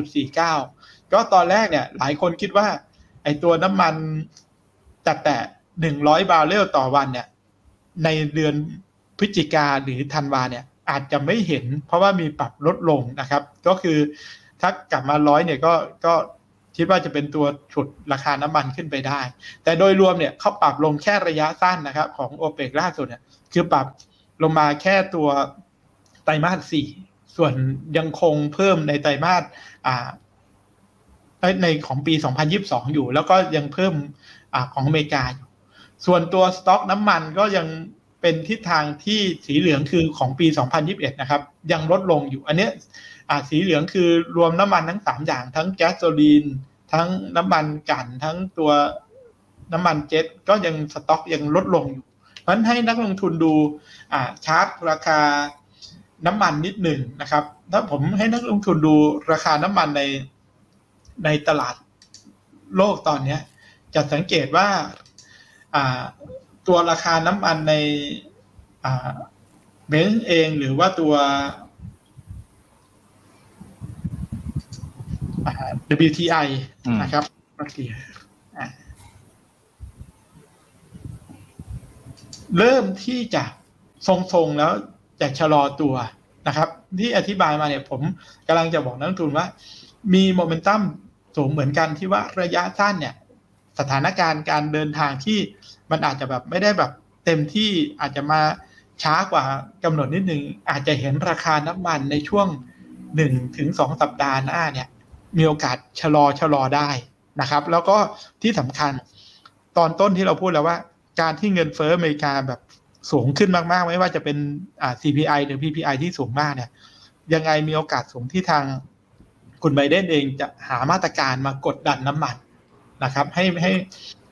99.49 ก็ตอนแรกเนี่ยหลายคนคิดว่าไอตัวน้ำมันจะแตะหนึ่งร้อยบาร์เรลต่อวันเนี่ยในเดือนพฤศจิกาหรือธันวาเนี่ยอาจจะไม่เห็น เพราะว่ามีปรับลดลงนะครับ ก็คือถ้ากลับมาร้อยเนี่ยก็ก็ คิดว่าจะเป็นตัวฉุดราคาน้ำมันขึ้นไปได้ แต่โดยรวมเนี่ยเขาปรับลงแค่ระยะสั้นนะครับ ของโอเปกล่าสุดเนี่ยคือปรับลงมาแค่ตัวไตรมาสสี่ส่วนยังคงเพิ่มในไตรมาสอ่าในของปี 2022 อยู่ แล้วก็ยังเพิ่มอของอเมริกาอยู่ ส่วนตัวสต็อกน้ำมันก็ยังเป็นทิศทางที่สีเหลืองคือของปี 2021 นะครับ ยังลดลงอยู่ อันเนี้ย อ่าสีเหลืองคือรวมน้ำมันทั้ง3อย่างทั้งแก๊สโซลีน ทั้งน้ำมันกันทั้งตัวน้ำมันเจ็ตก็ยังสต็อกยังลดลงอยู่ เพราะฉะนั้นให้นักลงทุนดูอ่าชาร์ตราคาน้ำมันนิดหนึ่งนะครับ ถ้าผมให้นักลงทุนดูราคาน้ำมันในในตลาดโลกตอนเนี้ยจะสังเกตว่าอ่าตัวราคาน้ำมันในอ่าเบนซ์เองหรือว่าตัว อ่า WTI อืมนะครับรัสเซียอ่าเริ่มที่จะทรงๆแล้วจะชะลอตัวนะครับ ที่อธิบายมาเนี่ยผมกำลังจะบอกนักลงทุนว่า มีโมเมนตัมสูงเหมือนกันที่ว่าระยะสั้นเนี่ย สถานการณ์การเดินทางที่มันอาจจะแบบไม่ได้แบบเต็มที่อาจจะมาช้ากว่ากำหนดนิดนึงอาจจะเห็นราคาน้ำมันในช่วงหนึ่งถึงสองสัปดาห์หน้าเนี่ย มีโอกาสชะลอชะลอได้นะครับ แล้วก็ที่สำคัญตอนต้นที่เราพูดแล้วว่า การที่เงินเฟ้ออเมริกาแบบสูงขึ้นมากๆ ไม่ว่าจะเป็นอ่า CPI หรือ PPI ที่สูงมากเนี่ย ยังไงมีโอกาสสูงที่ทางคุณไบเดนเองจะหามาตรการมากดดันน้ำมันนะครับ ให้ให้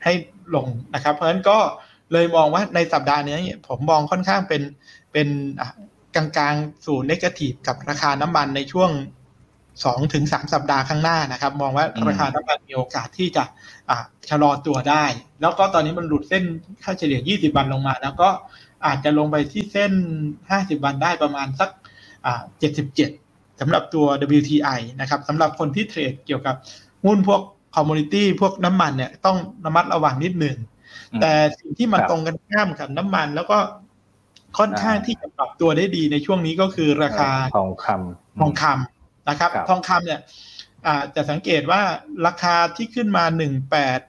ให้ลงนะครับ เพราะฉะนั้นก็เลยมองว่าในสัปดาห์นี้ผมมองค่อนข้างเป็นเป็นกลางๆ สู่ negative กับราคาน้ำมันในช่วง สองถึงสามสัปดาห์ข้างหน้านะครับ มองว่าอืมราคาน้ำมันมีโอกาสที่จะอะชะลอตัวได้ แล้วก็ตอนนี้มันหลุดเส้นค่าเฉลี่ย 20 วันลงมา แล้วก็อาจจะลงไปที่เส้น 50 วันได้ประมาณสักอ่า77สำหรับตัว WTI นะครับสำหรับคนที่ trade เกี่ยวกับหุ้นพวก commodity พวกน้ำมันเนี่ยต้องระมัดระวังนิดหนึ่งอืมแต่สิ่งที่มันครับตรงกันข้ามกับน้ำมัน แล้วก็ค่อนข้างอ่าที่จะปรับตัวได้ดีในช่วงนี้ก็คือราคาทองคำทองคำ นะครับครับ ทองคำเนี่ยอ่าจะสังเกตว่าราคาที่ขึ้นมาหนึ่งแปด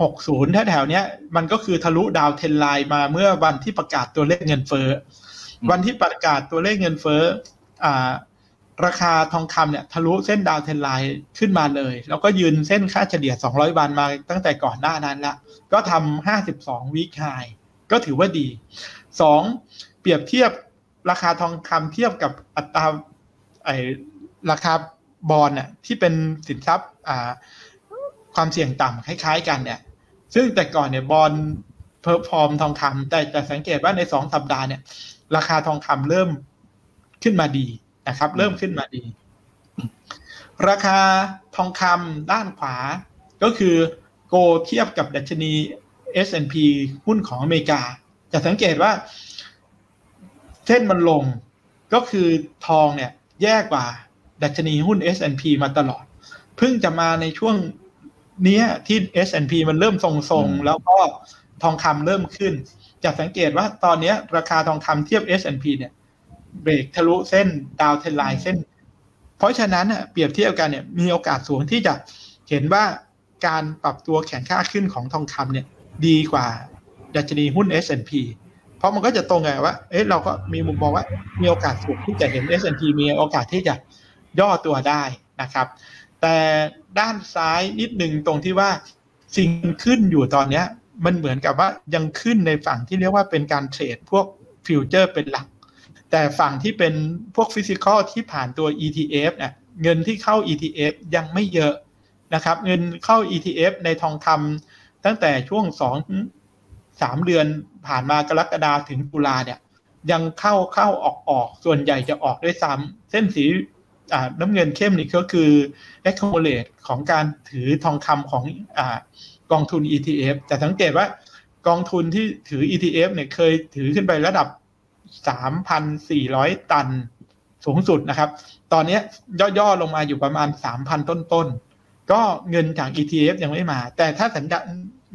หกศูนย์แถวๆเนี้ยมันก็คือทะลุดาวเทนไลน์มาเมื่อวันที่ประกาศตัวเลขเงินเฟ้ออวันที่ประกาศตัวเลขเงินเฟ้ออ่าราคาทองคำเนี่ยทะลุเส้นดาวเทนไลน์ขึ้นมาเลย แล้วก็ยืนเส้นค่าเฉลี่ย 200 วันมาตั้งแต่ก่อนหน้านั้นละก็ทำ52 week high ก็ถือว่าดี 2. เปรียบเทียบราคาทองคำเทียบกับอัตราไอ ราคาบอลน่ะที่เป็นสินทรัพย์อ่าความเสี่ยงต่ำคล้าย ๆ กันเนี่ย ซึ่งแต่ก่อนเนี่ย bond perform ทองคำแต่จะสังเกตว่าในสองสัปดาห์เนี่ย ราคาทองคำเริ่มขึ้นมาดีนะครับ เริ่มขึ้นมาดี ราคาทองคำด้านขวาก็คือโกเทียบกับดัชนี S&P หุ้นของอเมริกา จะสังเกตว่า เส้นมันลงก็คือทองเนี่ย แย่กว่า ดัชนีหุ้น S&P มาตลอด เพิ่งจะมาในช่วงเนี้ยที่ S&P มันเริ่มทรงอืมๆแล้วก็ทองคำเริ่มขึ้น จะสังเกตว่าตอนเนี้ยราคาทองคำเทียบ S&P เนี่ยเบรกทะลุเส้นดาวเทนไลน์เส้น เพราะฉะนั้นน่ะเปรียบเทียบกันเนี่ยมีโอกาสสูงที่จะเห็นว่าการปรับตัวแข็งค่าขึ้นของทองคำเนี่ยดีกว่าดัชนีหุ้น S&P เพราะมันก็จะตรงไงว่า เอ๊ะเราก็มีมุมมองว่ามีโอกาสสูงที่จะเห็น S&P มีโอกาสที่จะ ย่อตัวได้นะครับ แต่ด้านซ้ายนิดหนึ่งตรงที่ว่าสิ่งขึ้นอยู่ตอนเนี้ยมันเหมือนกับว่ายังขึ้นในฝั่งที่เรียกว่าเป็นการ trade พวกฟิวเจอร์เป็นหลัก แต่ฝั่งที่เป็นพวก physical ที่ผ่านตัว ETF เนี่ยเงินที่เข้า ETF ยังไม่เยอะนะครับ เงินเข้า ETF ในทองคำตั้งแต่ช่วงสองสามเดือนผ่านมากรกฎาถึงตุลาเนี่ย ยังเข้าเข้าออกออกส่วนใหญ่จะออกด้วยซ้ำเส้นสี น้ำเงินเข้มนี่ก็คือ accumulate ของการถือทองคำของอกองทุน ETF จะสังเกตว่ากองทุนที่ถือ ETF เนี่ยเคยถือขึ้นไประดับ 3,400 ตันสูงสุดนะครับ ตอนนี้ย่อๆลงมาอยู่ประมาณ 3,000 ต้นๆ ก็เงินจาก ETF ยังไม่มา แต่ถ้าสัญญา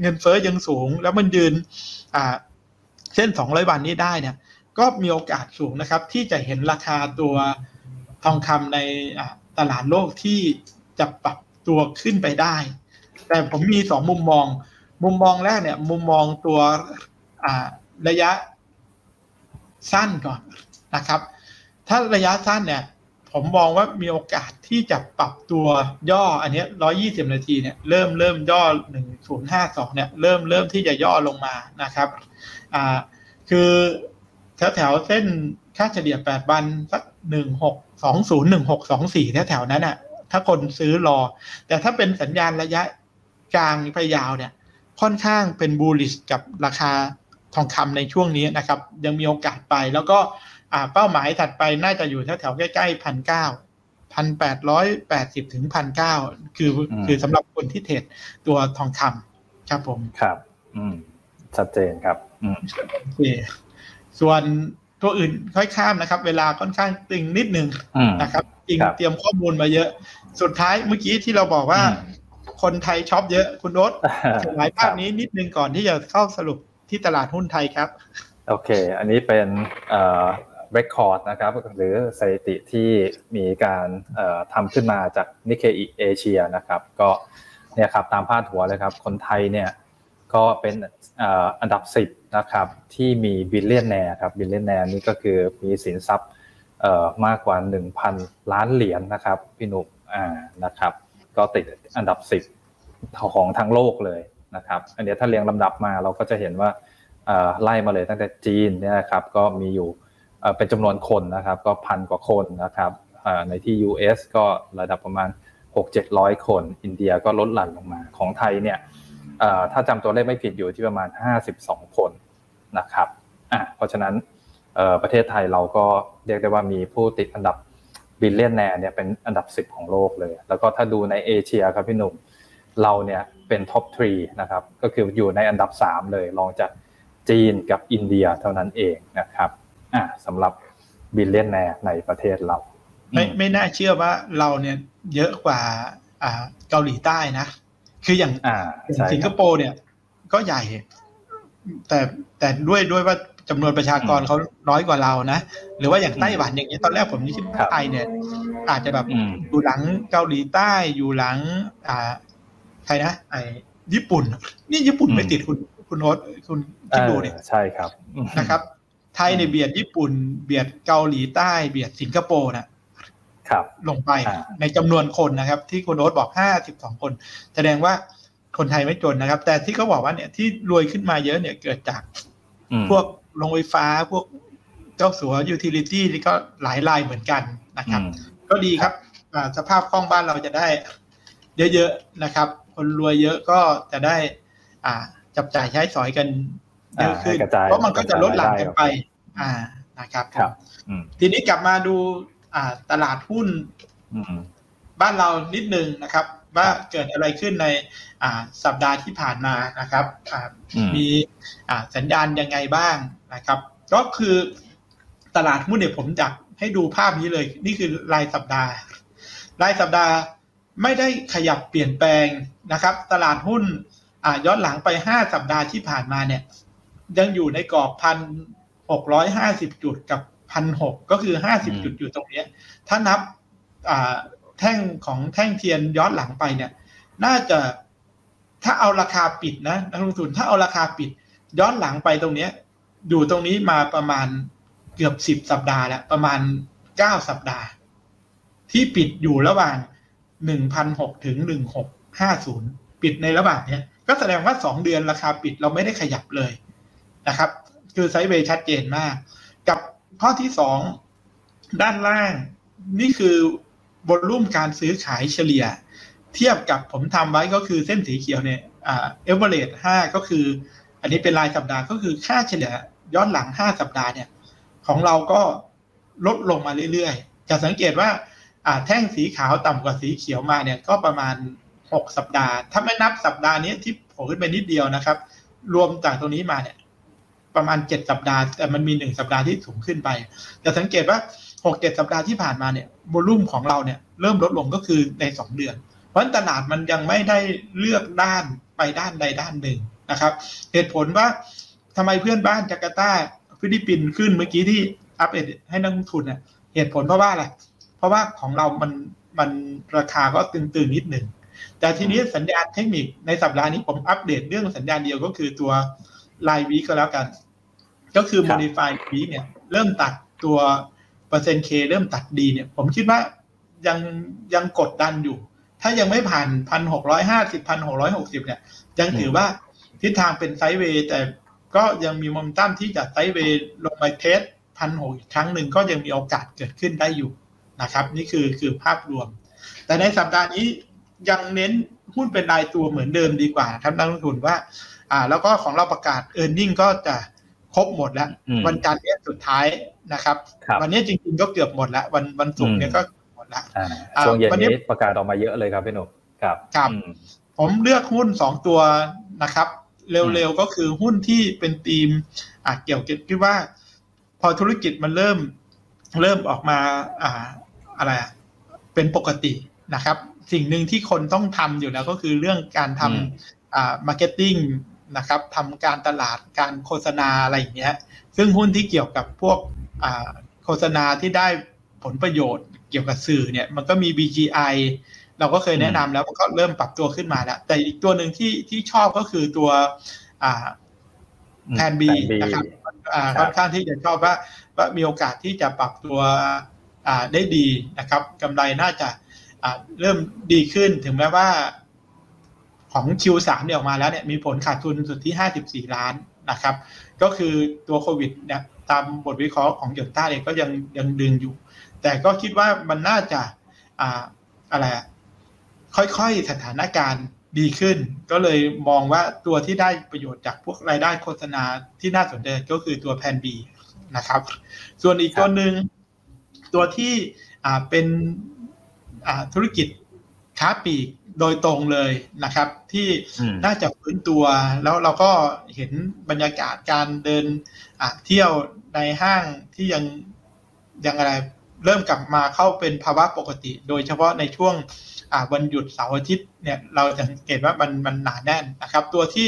เงินเฟ้อยังสูง แล้วมันยืนอ่าเส้น 200 วันนี้ได้เนี่ย ก็มีโอกาสสูงนะครับ ที่จะเห็นราคาตัว ทองคำในตลาดโลกที่จะปรับตัวขึ้นไปได้ แต่ผมมีสองมุมมอง มุมมองแรกเนี่ย มุมมองตัวระยะสั้นก่อนนะครับ ถ้าระยะสั้นเนี่ย ผมมองว่ามีโอกาสที่จะปรับตัวย่ออันนี้ร้อยี่สิบนาทีเนี่ยเริ่มเริ่มย่อหนึ่งศูนย์ห้าสองเนี่ยเริ่มเริ่มที่จะย่อลงมานะครับอ่าคือแถวแถวเส้นค่าเฉลี่ยแปดวันสัก หนึ่งหกสองศูนย์หนึ่งหกสองสี่แถวแถวๆนั้นอะ ถ้าคนซื้อรอ แต่ถ้าเป็นสัญญาณระยะกลางไปยาวเนี่ย ค่อนข้างเป็นบูลลิชกับราคาทองคำในช่วงนี้นะครับ ยังมีโอกาสไปแล้วก็อ่าเป้าหมายถัดไปน่าจะอยู่แถวแถวๆใกล้ๆพันเก้าพันแปดร้อยแปดสิบถึงพันเก้าคืออมคือสำหรับคนที่เทรดตัวทองคำครับผมครับ อืมชัดเจนครับ อืมโอเคส่วน ตัวอื่นค่อยข้ามนะครับ เวลาค่อนข้างตึงนิดนึงอืมนะครับจริงครับเตรียมข้อมูลมาเยอะ สุดท้ายเมื่อกี้ที่เราบอกว่าอืมคนไทยช็อปเยอะคุณโน้ตขยายภาพครับนี้นิดนึงก่อนที่จะเข้าสรุปที่ตลาดหุ้นไทยครับ โอเค อันนี้เป็นเอ่อ record นะครับหรือสถิติที่มีการเอ่อทำขึ้นมาจาก Nikkei Asia นะครับ ก็เนี่ยครับตามพาดหัวเลยครับ คนไทยเนี่ย ก็เป็นอันดับ 10นะครับที่มี billionaire ครับ billionaire นี่ก็คือมีสินทรัพย์มากกว่า 1,000 ล้านเหรียญนะครับพี่หนุ่มอ่านะครับ ก็ติดอันดับ 10 ของทั้งโลกเลยนะครับอันเนี้ยถ้าเรียงลำดับมาเราก็จะเห็นว่าไล่มาเลยตั้งแต่จีนเนี่ยนะครับก็มีอยู่เป็นจำนวนคนนะครับก็พันกว่าคนนะครับในที่ US ก็ระดับประมาณ 6-700 คน อินเดียก็ลดหลั่นลงมาของไทยเนี่ย ถ้าจำตัวเลขไม่ผิดอยู่ที่ประมาณ 52 คนนะครับอะเพราะฉะนั้นประเทศไทยเราก็เรียกได้ว่ามีผู้ติดอันดับ billionaire เนี่ยเป็นอันดับ 10 ของโลกเลย แล้วก็ถ้าดูในเอเชียครับพี่หนุ่มเราเนี่ยเป็น top three นะครับก็คืออยู่ในอันดับ 3 เลยรองจากจีนกับอินเดียเท่านั้นเองนะครับอ่าสำหรับบิลเลียนแนร์ในประเทศเรา ไม่ไม่น่าเชื่อว่าเราเนี่ยเยอะกว่าอ่าเกาหลีใต้นะ คืออย่างอ่าใช่สิงคครับโปร์เนี่ย ก็ใหญ่ แต่แต่ด้วยด้วยว่าจำนวนประชากรอืมเขาน้อยกว่าเรานะหรือว่าอย่างไต้หวันอย่างเงี้ยตอนแรกผมคิดครัว่าบไทยเนี่ย อาจจะแบบอืมอยู่หลังเกาหลีใต้อยู่หลัง อ่าใครนะไอ้ญี่ปุ่น นี่ญี่ปุ่นอืมไม่ติดคุณคุณโน้ตคุณคิดดูเนี่ยเออใช่ครับอืมนะครับ ไทยเนี่ยเบียดญี่ปุ่น เบียดเกาหลีใต้ เบียดสิงคโปร์นะครับ ลงไปอ่าในจำนวนคนนะครับ ที่คุณโอ๊ตบอกห้าสิบสองคน แสดงว่าคนไทยไม่จนนะครับ แต่ที่เขาบอกว่าเนี่ยที่รวยขึ้นมาเยอะเนี่ยเกิดจากอืมพวกโรงไฟฟ้าพวกเจ้าสัว utility นี่ก็หลายรายเหมือนกันนะครับอืมก็ดีครับอ่าสภาพคล่องบ้านเราจะได้เยอะๆนะครับ คนรวยเยอะก็จะได้ อ่า จับจ่ายใช้สอยกันเยอะขึ้นอ่าให้กระจายเพราะมันก็จะลดหลั่นกันกระจายรายได้ไป อ่านะครับครับอืมทีนี้กลับมาดูอ่า ตลาดหุ้นอืมบ้านเรานิดนึงนะครับ ว่าเกิดอะไรขึ้นในอ่าสัปดาห์ที่ผ่านมานะครับอ่าอืมมีอ่าสัญญาณยังไงบ้างนะครับ ก็คือตลาดหุ้นเนี่ยผมอยากให้ดูภาพนี้เลย นี่คือรายสัปดาห์ รายสัปดาห์ไม่ได้ขยับเปลี่ยนแปลงนะครับ ตลาดหุ้นอ่าย้อนหลังไปห้าสัปดาห์ที่ผ่านมาเนี่ย ยังอยู่ในกรอบพันหกร้อยห้าสิบจุดกับ พันหกก็คือห้าสิบอืมจุดอยู่ตรงเนี้ยถ้านับอ่าแท่งของแท่งเทียนย้อนหลังไปเนี่ย น่าจะถ้าเอาราคาปิดนะนักลงทุนถ้าเอาราคาปิด ย้อนหลังไปตรงเนี้ยอยู่ตรงนี้มาประมาณเกือบสิบสัปดาห์แล้วประมาณเก้าสัปดาห์ ที่ปิดอยู่ระหว่างหนึ่งพันหกถึงหนึ่งหกห้าศูนย์ปิดในระหว่างเนี้ย ก็แสดงว่าสองเดือนราคาปิดเราไม่ได้ขยับเลยนะครับ คือไซด์เวย์ชัดเจนมาก กับ ข้อที่สองด้านล่าง นี่คือบอลลุ่มการซื้อขายเฉลี่ย เทียบกับผมทำไว้ก็คือเส้นสีเขียวเนี่ยอ่าเอเวอเรสห้าก็คือ อันนี้เป็นรายสัปดาห์ก็คือค่าเฉลี่ยย้อนหลังห้าสัปดาห์เนี่ยของเราก็ลดลงมาเรื่อยๆ จะสังเกตว่าอ่าแท่งสีขาวต่ำกว่าสีเขียวมาเนี่ยก็ประมาณหกสัปดาห์ ถ้าไม่นับสัปดาห์นี้ที่โผล่ขึ้นไปนิดเดียวนะครับ รวมจากตรงนี้มาเนี่ย ประมาณเจ็ดสัปดาห์ แต่มันมีหนึ่งสัปดาห์ที่สูงขึ้นไปจะสังเกตว่าหกเจ็ดสัปดาห์ที่ผ่านมาเนี่ยโวลุ่มของเราเนี่ยเริ่มลดลงก็คือในสองเดือน เพราะตลาดมันยังไม่ได้เลือกด้านไปด้านใดด้านหนึ่งนะครับ เหตุผลว่าทำไมเพื่อนบ้านจาการ์ตาฟิลิปปินส์ขึ้นเมื่อกี้ที่อัปเดตให้นักลงทุนเนี่ยเหตุผลเพราะว่าอะไรเพราะว่าของเรามันมันราคาก็ตึงๆนิดหนึ่งแต่ทีนี้สัญญาณเทคนิคในสัปดาห์นี้ผมอัปเดตเรื่องสัญญาณเดียวก็คือตัว รายวีก็แล้วกัน ก็คือครับ modify week เนี่ย เริ่มตัดตัวเปอร์เซ็นต์ K เริ่มตัด D เนี่ย ผมคิดว่ายังยังกดดันอยู่ ถ้ายังไม่ผ่านพันหกร้อยห้าสิบพันหกร้อยหกสิบเนี่ย ยังถือว่าทิศทางเป็น sideway แต่ก็ยังมีโมเมนตัมที่จะ sideway ลงไป test พันหกอีกครั้งหนึ่งก็ยังมีโอกาสเกิดขึ้นได้อยู่นะครับ นี่คือคือภาพรวม แต่ในสัปดาห์นี้ยังเน้นหุ้นเป็นรายตัวเหมือนเดิมดีกว่าครับนักลงทุนว่า อ่า แล้วก็ของเราประกาศ e a r n i n g ก็จะครบหมดแล้วอืมวันจันทร์เนี้ยสุดท้ายนะครับครับ วันนี้จริงๆก็เกือบหมดแล้ว วันวันศุกร์เนี่ยอืมก็หมดแล้วอ่าอ่าช่วงเย็นวันนี้นี้ประกาศออกมาเยอะเลยครับพี่หนุ่มครับครับอืมผมเลือกหุ้นสองตัวนะครับ เร็วๆก็คือหุ้นที่เป็นธีมอะเกี่ยวกับที่ว่า พอธุรกิจมันเริ่มเริ่มออกมาอ่าอะไรอะเป็นปกตินะครับ สิ่งหนึ่งที่คนต้องทำอยู่แล้วก็คือเรื่องการทำอ่า marketing นะครับทำการตลาดการโฆษณาอะไรอย่างเงี้ยซึ่งหุ้นที่เกี่ยวกับพวกอ่าโฆษณาที่ได้ผลประโยชน์เกี่ยวกับสื่อเนี่ยมันก็มี VGI เราก็เคยแนะนำแล้วมันก็เริ่มปรับตัวขึ้นมาแล้ว แต่อีกตัวหนึ่งที่ที่ชอบก็คือตัวอ่าแพลนบีนะครับอ่าค่อนข้างที่จะชอบว่าว่ามีโอกาสที่จะปรับตัวอ่าได้ดีนะครับกำไรน่าจะอ่าเริ่มดีขึ้นถึงแม้ว่า ของ Q3 เนี่ยออกมาแล้วเนี่ยมีผลขาดทุนสุดที่ 54 ล้านนะครับ ก็คือตัวโควิดเนี่ยตามบทวิเคราะห์ของยนต้าเองก็ยังยังดึงอยู่ แต่ก็คิดว่ามันน่าจะอ่าอะไรอะค่อยๆสถานการณ์ดีขึ้น ก็เลยมองว่าตัวที่ได้ประโยชน์จากพวกรายได้โฆษณาที่น่าสนใจก็คือตัวแพนบีนะครับ ส่วนอีกตัวหนึ่งตัวที่อ่าเป็นอ่าธุรกิจค้าปลีก โดยตรงเลยนะครับ ที่น่าจะฟื้นตัวแล้วเราก็เห็นบรรยากาศการเดินเที่ยวในห้างที่ยังยังอะไรเริ่มกลับมาเข้าเป็นภาวะปกติ โดยเฉพาะในช่วงวันหยุดเสาร์อาทิตย์เนี่ยเราจะสังเกตว่ามันมันหนาแน่นนะครับ ตัวที่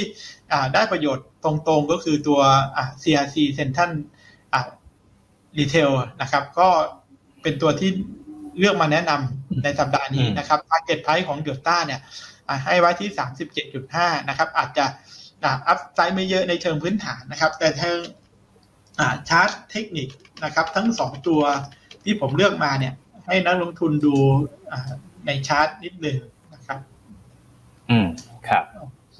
ได้ประโยชน์ตรงๆก็คือตัว CRC Central Retail นะครับ ก็เป็นตัวที่ เลือกมาแนะนำในสัปดาห์นี้นะครับ target price ของ d ดต้าเนี่ยให้ไว้ที่ 37.5 นะครับ อาจจะอัพไซด์ไม่เยอะในเชิงพื้นฐานนะครับ แต่เชิงชาร์ตเทคนิคนะครับ ทั้งสองตัวที่ผมเลือกมาเนี่ย ให้นักลงทุนดูในชาร์ตนิดนึงนะครับ อืม ครับโอเค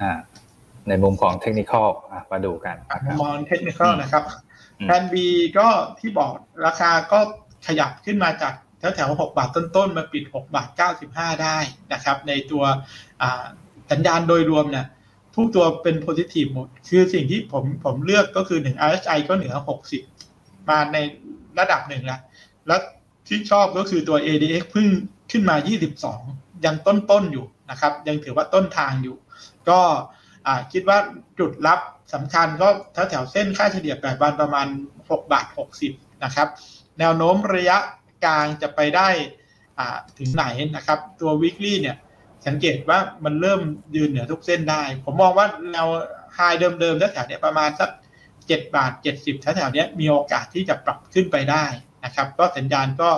อ่าในมุมของเทคนิคอลมาดูกันมองเทคนิคอลนะครับแพนบีก็ที่บอกราคาก็ ขยับขึ้นมาจากแถวแถวหกบาทต้นๆ มาปิดหกบาทเก้าสิบห้าได้นะครับ ในตัวสัญญาณโดยรวมเนี่ยทุกตัวเป็นโพซิทีฟหมด คือสิ่งที่ผมผมเลือกก็คือหนึ่ง RSI ก็เหนือหกสิบมาในระดับหนึ่งแล้ว แล้วที่ชอบก็คือตัว ADX เพิ่งขึ้นมา 22 ยังต้นๆอยู่นะครับ ยังถือว่าต้นทางอยู่ ก็คิดว่าจุดรับสำคัญก็แถวแถวเส้นค่าเฉลี่ย 8 วันประมาณ 6 บาท 60 นะครับ แนวโน้มระยะกลางจะไปได้ถึงไหนนะครับ ตัว weekly เนี่ยสังเกตว่ามันเริ่มยืนเหนือทุกเส้นได้ ผมมองว่าแนวไฮเดิมๆแถวๆนี้ประมาณสัก7บาท70แถวๆนี้มีโอกาสที่จะปรับขึ้นไปได้นะครับ ก็สัญญาณก็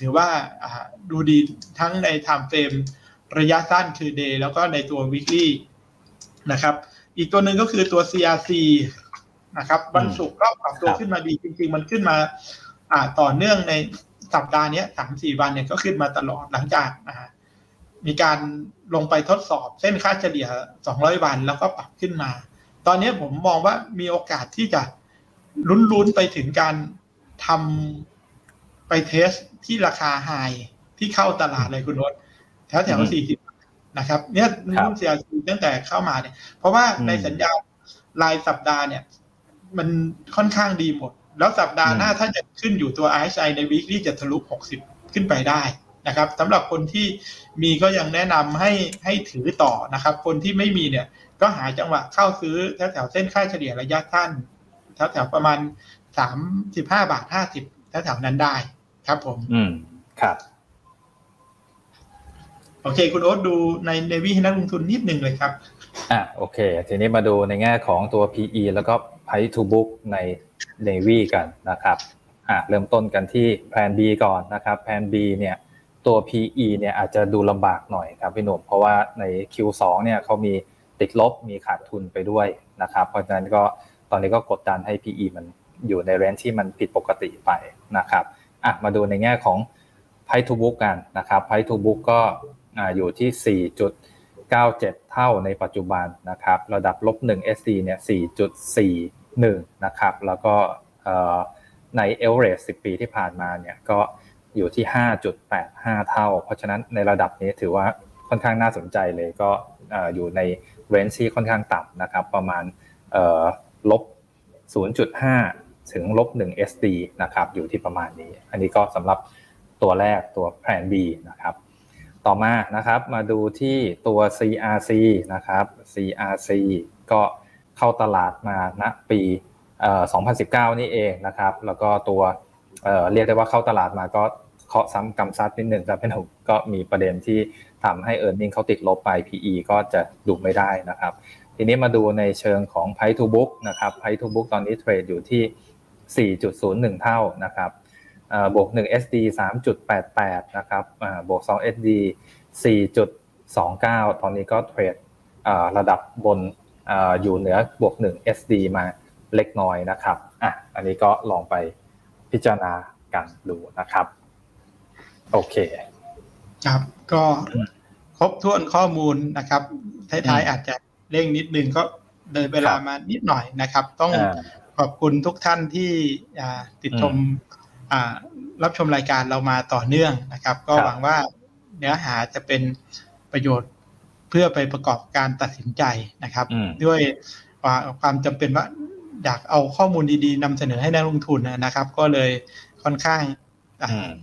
ถือว่าดูดีทั้งใน time frame ระยะสั้นคือ day แล้วก็ในตัว weekly นะครับ อีกตัวหนึ่งก็คือตัว CRC นะครับวันศุกร์ก็ปรับตัวขึ้นมาดีจริง ๆ มันขึ้นมา อ่าต่อเนื่องในสัปดาห์นี้สามสี่วันเนี่ยก็ขึ้นมาตลอดหลังจากอ่ามีการลงไปทดสอบเส้นค่าเฉลี่ย 200 วันแล้วก็ปรับขึ้นมา ตอนนี้ผมมองว่ามีโอกาสที่จะลุ้นๆไปถึงการทำไปเทสที่ราคาไฮที่เข้าตลาดเลยคุณรถแถวแถวสี่สิบนะครับเนี่ยหุ้น CRC ตั้งแต่เข้ามาเนี่ย เพราะว่าในสัญญารายสัปดาห์เนี่ย มันค่อนข้างดีหมด แล้วสัปดาห์หน้าถ้าจะขึ้นอยู่ตัว RSI ในวีคที่จะทะลุ 60 ขึ้นไปได้นะครับสำหรับคนที่มีก็ยังแนะนำให้ให้ถือต่อนะครับ คนที่ไม่มีเนี่ยก็หาจังหวะเข้าซื้อแถวแถวเส้นค่าเฉลี่ยระยะสั้นแถวแถวประมาณสามสิบห้าบาทห้าสิบแถวแถวนั้นได้ครับผม อืมครับ โอเค คุณโอ๊ตดูในเนวี่ให้นักลงทุนนิดนึงเลยครับ อะโอเค ทีนี้มาดูในแง่ของตัว PE แล้วก็ Price to Book ใน Navy กันนะครับอะเริ่มต้นกันที่แผน B ก่อนนะครับแผน B เนี่ยตัว PE เนี่ยอาจจะดูลำบากหน่อยครับพี่หนุ่มเพราะว่าใน Q2 เนี่ยเขามีติดลบมีขาดทุนไปด้วยนะครับเพราะฉะนั้นก็ตอนนี้ก็กดดันให้ PE มันอยู่ในเรนที่มันผิดปกติไปนะครับอะมาดูในแง่ของ Price to Book กันนะครับ Price to Book ก็อยู่ที่ 4.97 เท่าในปัจจุบันนะครับ ระดับลบ1 SD เนี่ย 4.41นะครับแล้วก็ในเอลเรส10 ปีที่ผ่านมาเนี่ยก็อยู่ที่ 5.85 เท่า เพราะฉะนั้นในระดับนี้ถือว่าค่อนข้างน่าสนใจเลยก็อยู่ในเรนจ์ที่ค่อนข้างต่ำนะครับประมาณลบ 0.5 ถึงลบ 1 SD นะครับอยู่ที่ประมาณนี้ อันนี้ก็สำหรับตัวแรกตัวแผน B นะครับต่อมานะครับมาดูที่ตัว CRC นะครับ CRC ก็ เข้าตลาดมาณปี 2019 นี่เองนะครับ แล้วก็ตัวเรียกได้ว่าเข้าตลาดมาก็เคาะซ้ำกำซัดนิดหนึ่งครับเป็นผมก็มีประเด็นที่ทำให้ e a r n i n g เขาติดลบไป PE ก็จะดูไม่ได้นะครับ ทีนี้มาดูในเชิงของ Price to Book นะครับ Price to Book ตอนนี้เทรดอยู่ที่ 4.01 เท่านะครับบวก 1 SD 3.88 นะครับบวก 2 SD 4.29 ตอนนี้ก็เทรดระดับบน อยู่เหนือบวก1 SD มาเล็กน้อยนะครับอะอันนี้ก็ลองไปพิจารณากันดูนะครับ โอเค ครับก็ครบถ้วนข้อมูลนะครับท้ายๆอาจจะเร่งนิดนึงก็เลยเวลามานิดหน่อยนะครับ ต้องขอบคุณทุกท่านที่ติดชมรับชมรายการเรามาต่อเนื่องนะครับ ก็หวังว่าเนื้อหาจะเป็นประโยชน์ เพื่อไปประกอบการตัดสินใจนะครับ ด้วยความจำเป็นว่าอยากเอาข้อมูลดีๆนำเสนอให้นักลงทุนนะครับ ก็เลยค่อนข้าง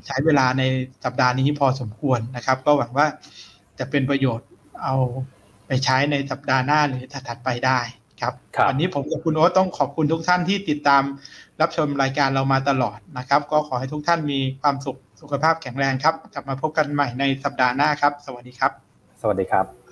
ใช้เวลาในสัปดาห์นี้พอสมควรนะครับ ก็หวังว่าจะเป็นประโยชน์เอาไปใช้ในสัปดาห์หน้าหรือถัดไปได้ครับวันนี้ผมกับคุณโอ๊ตต้องขอบคุณทุกท่านที่ติดตามรับชมรายการเรามาตลอดนะครับ ก็ขอให้ทุกท่านมีความสุขสุขภาพแข็งแรงครับ กลับมาพบกันใหม่ในสัปดาห์หน้าครับ สวัสดีครับ สวัสดีครับ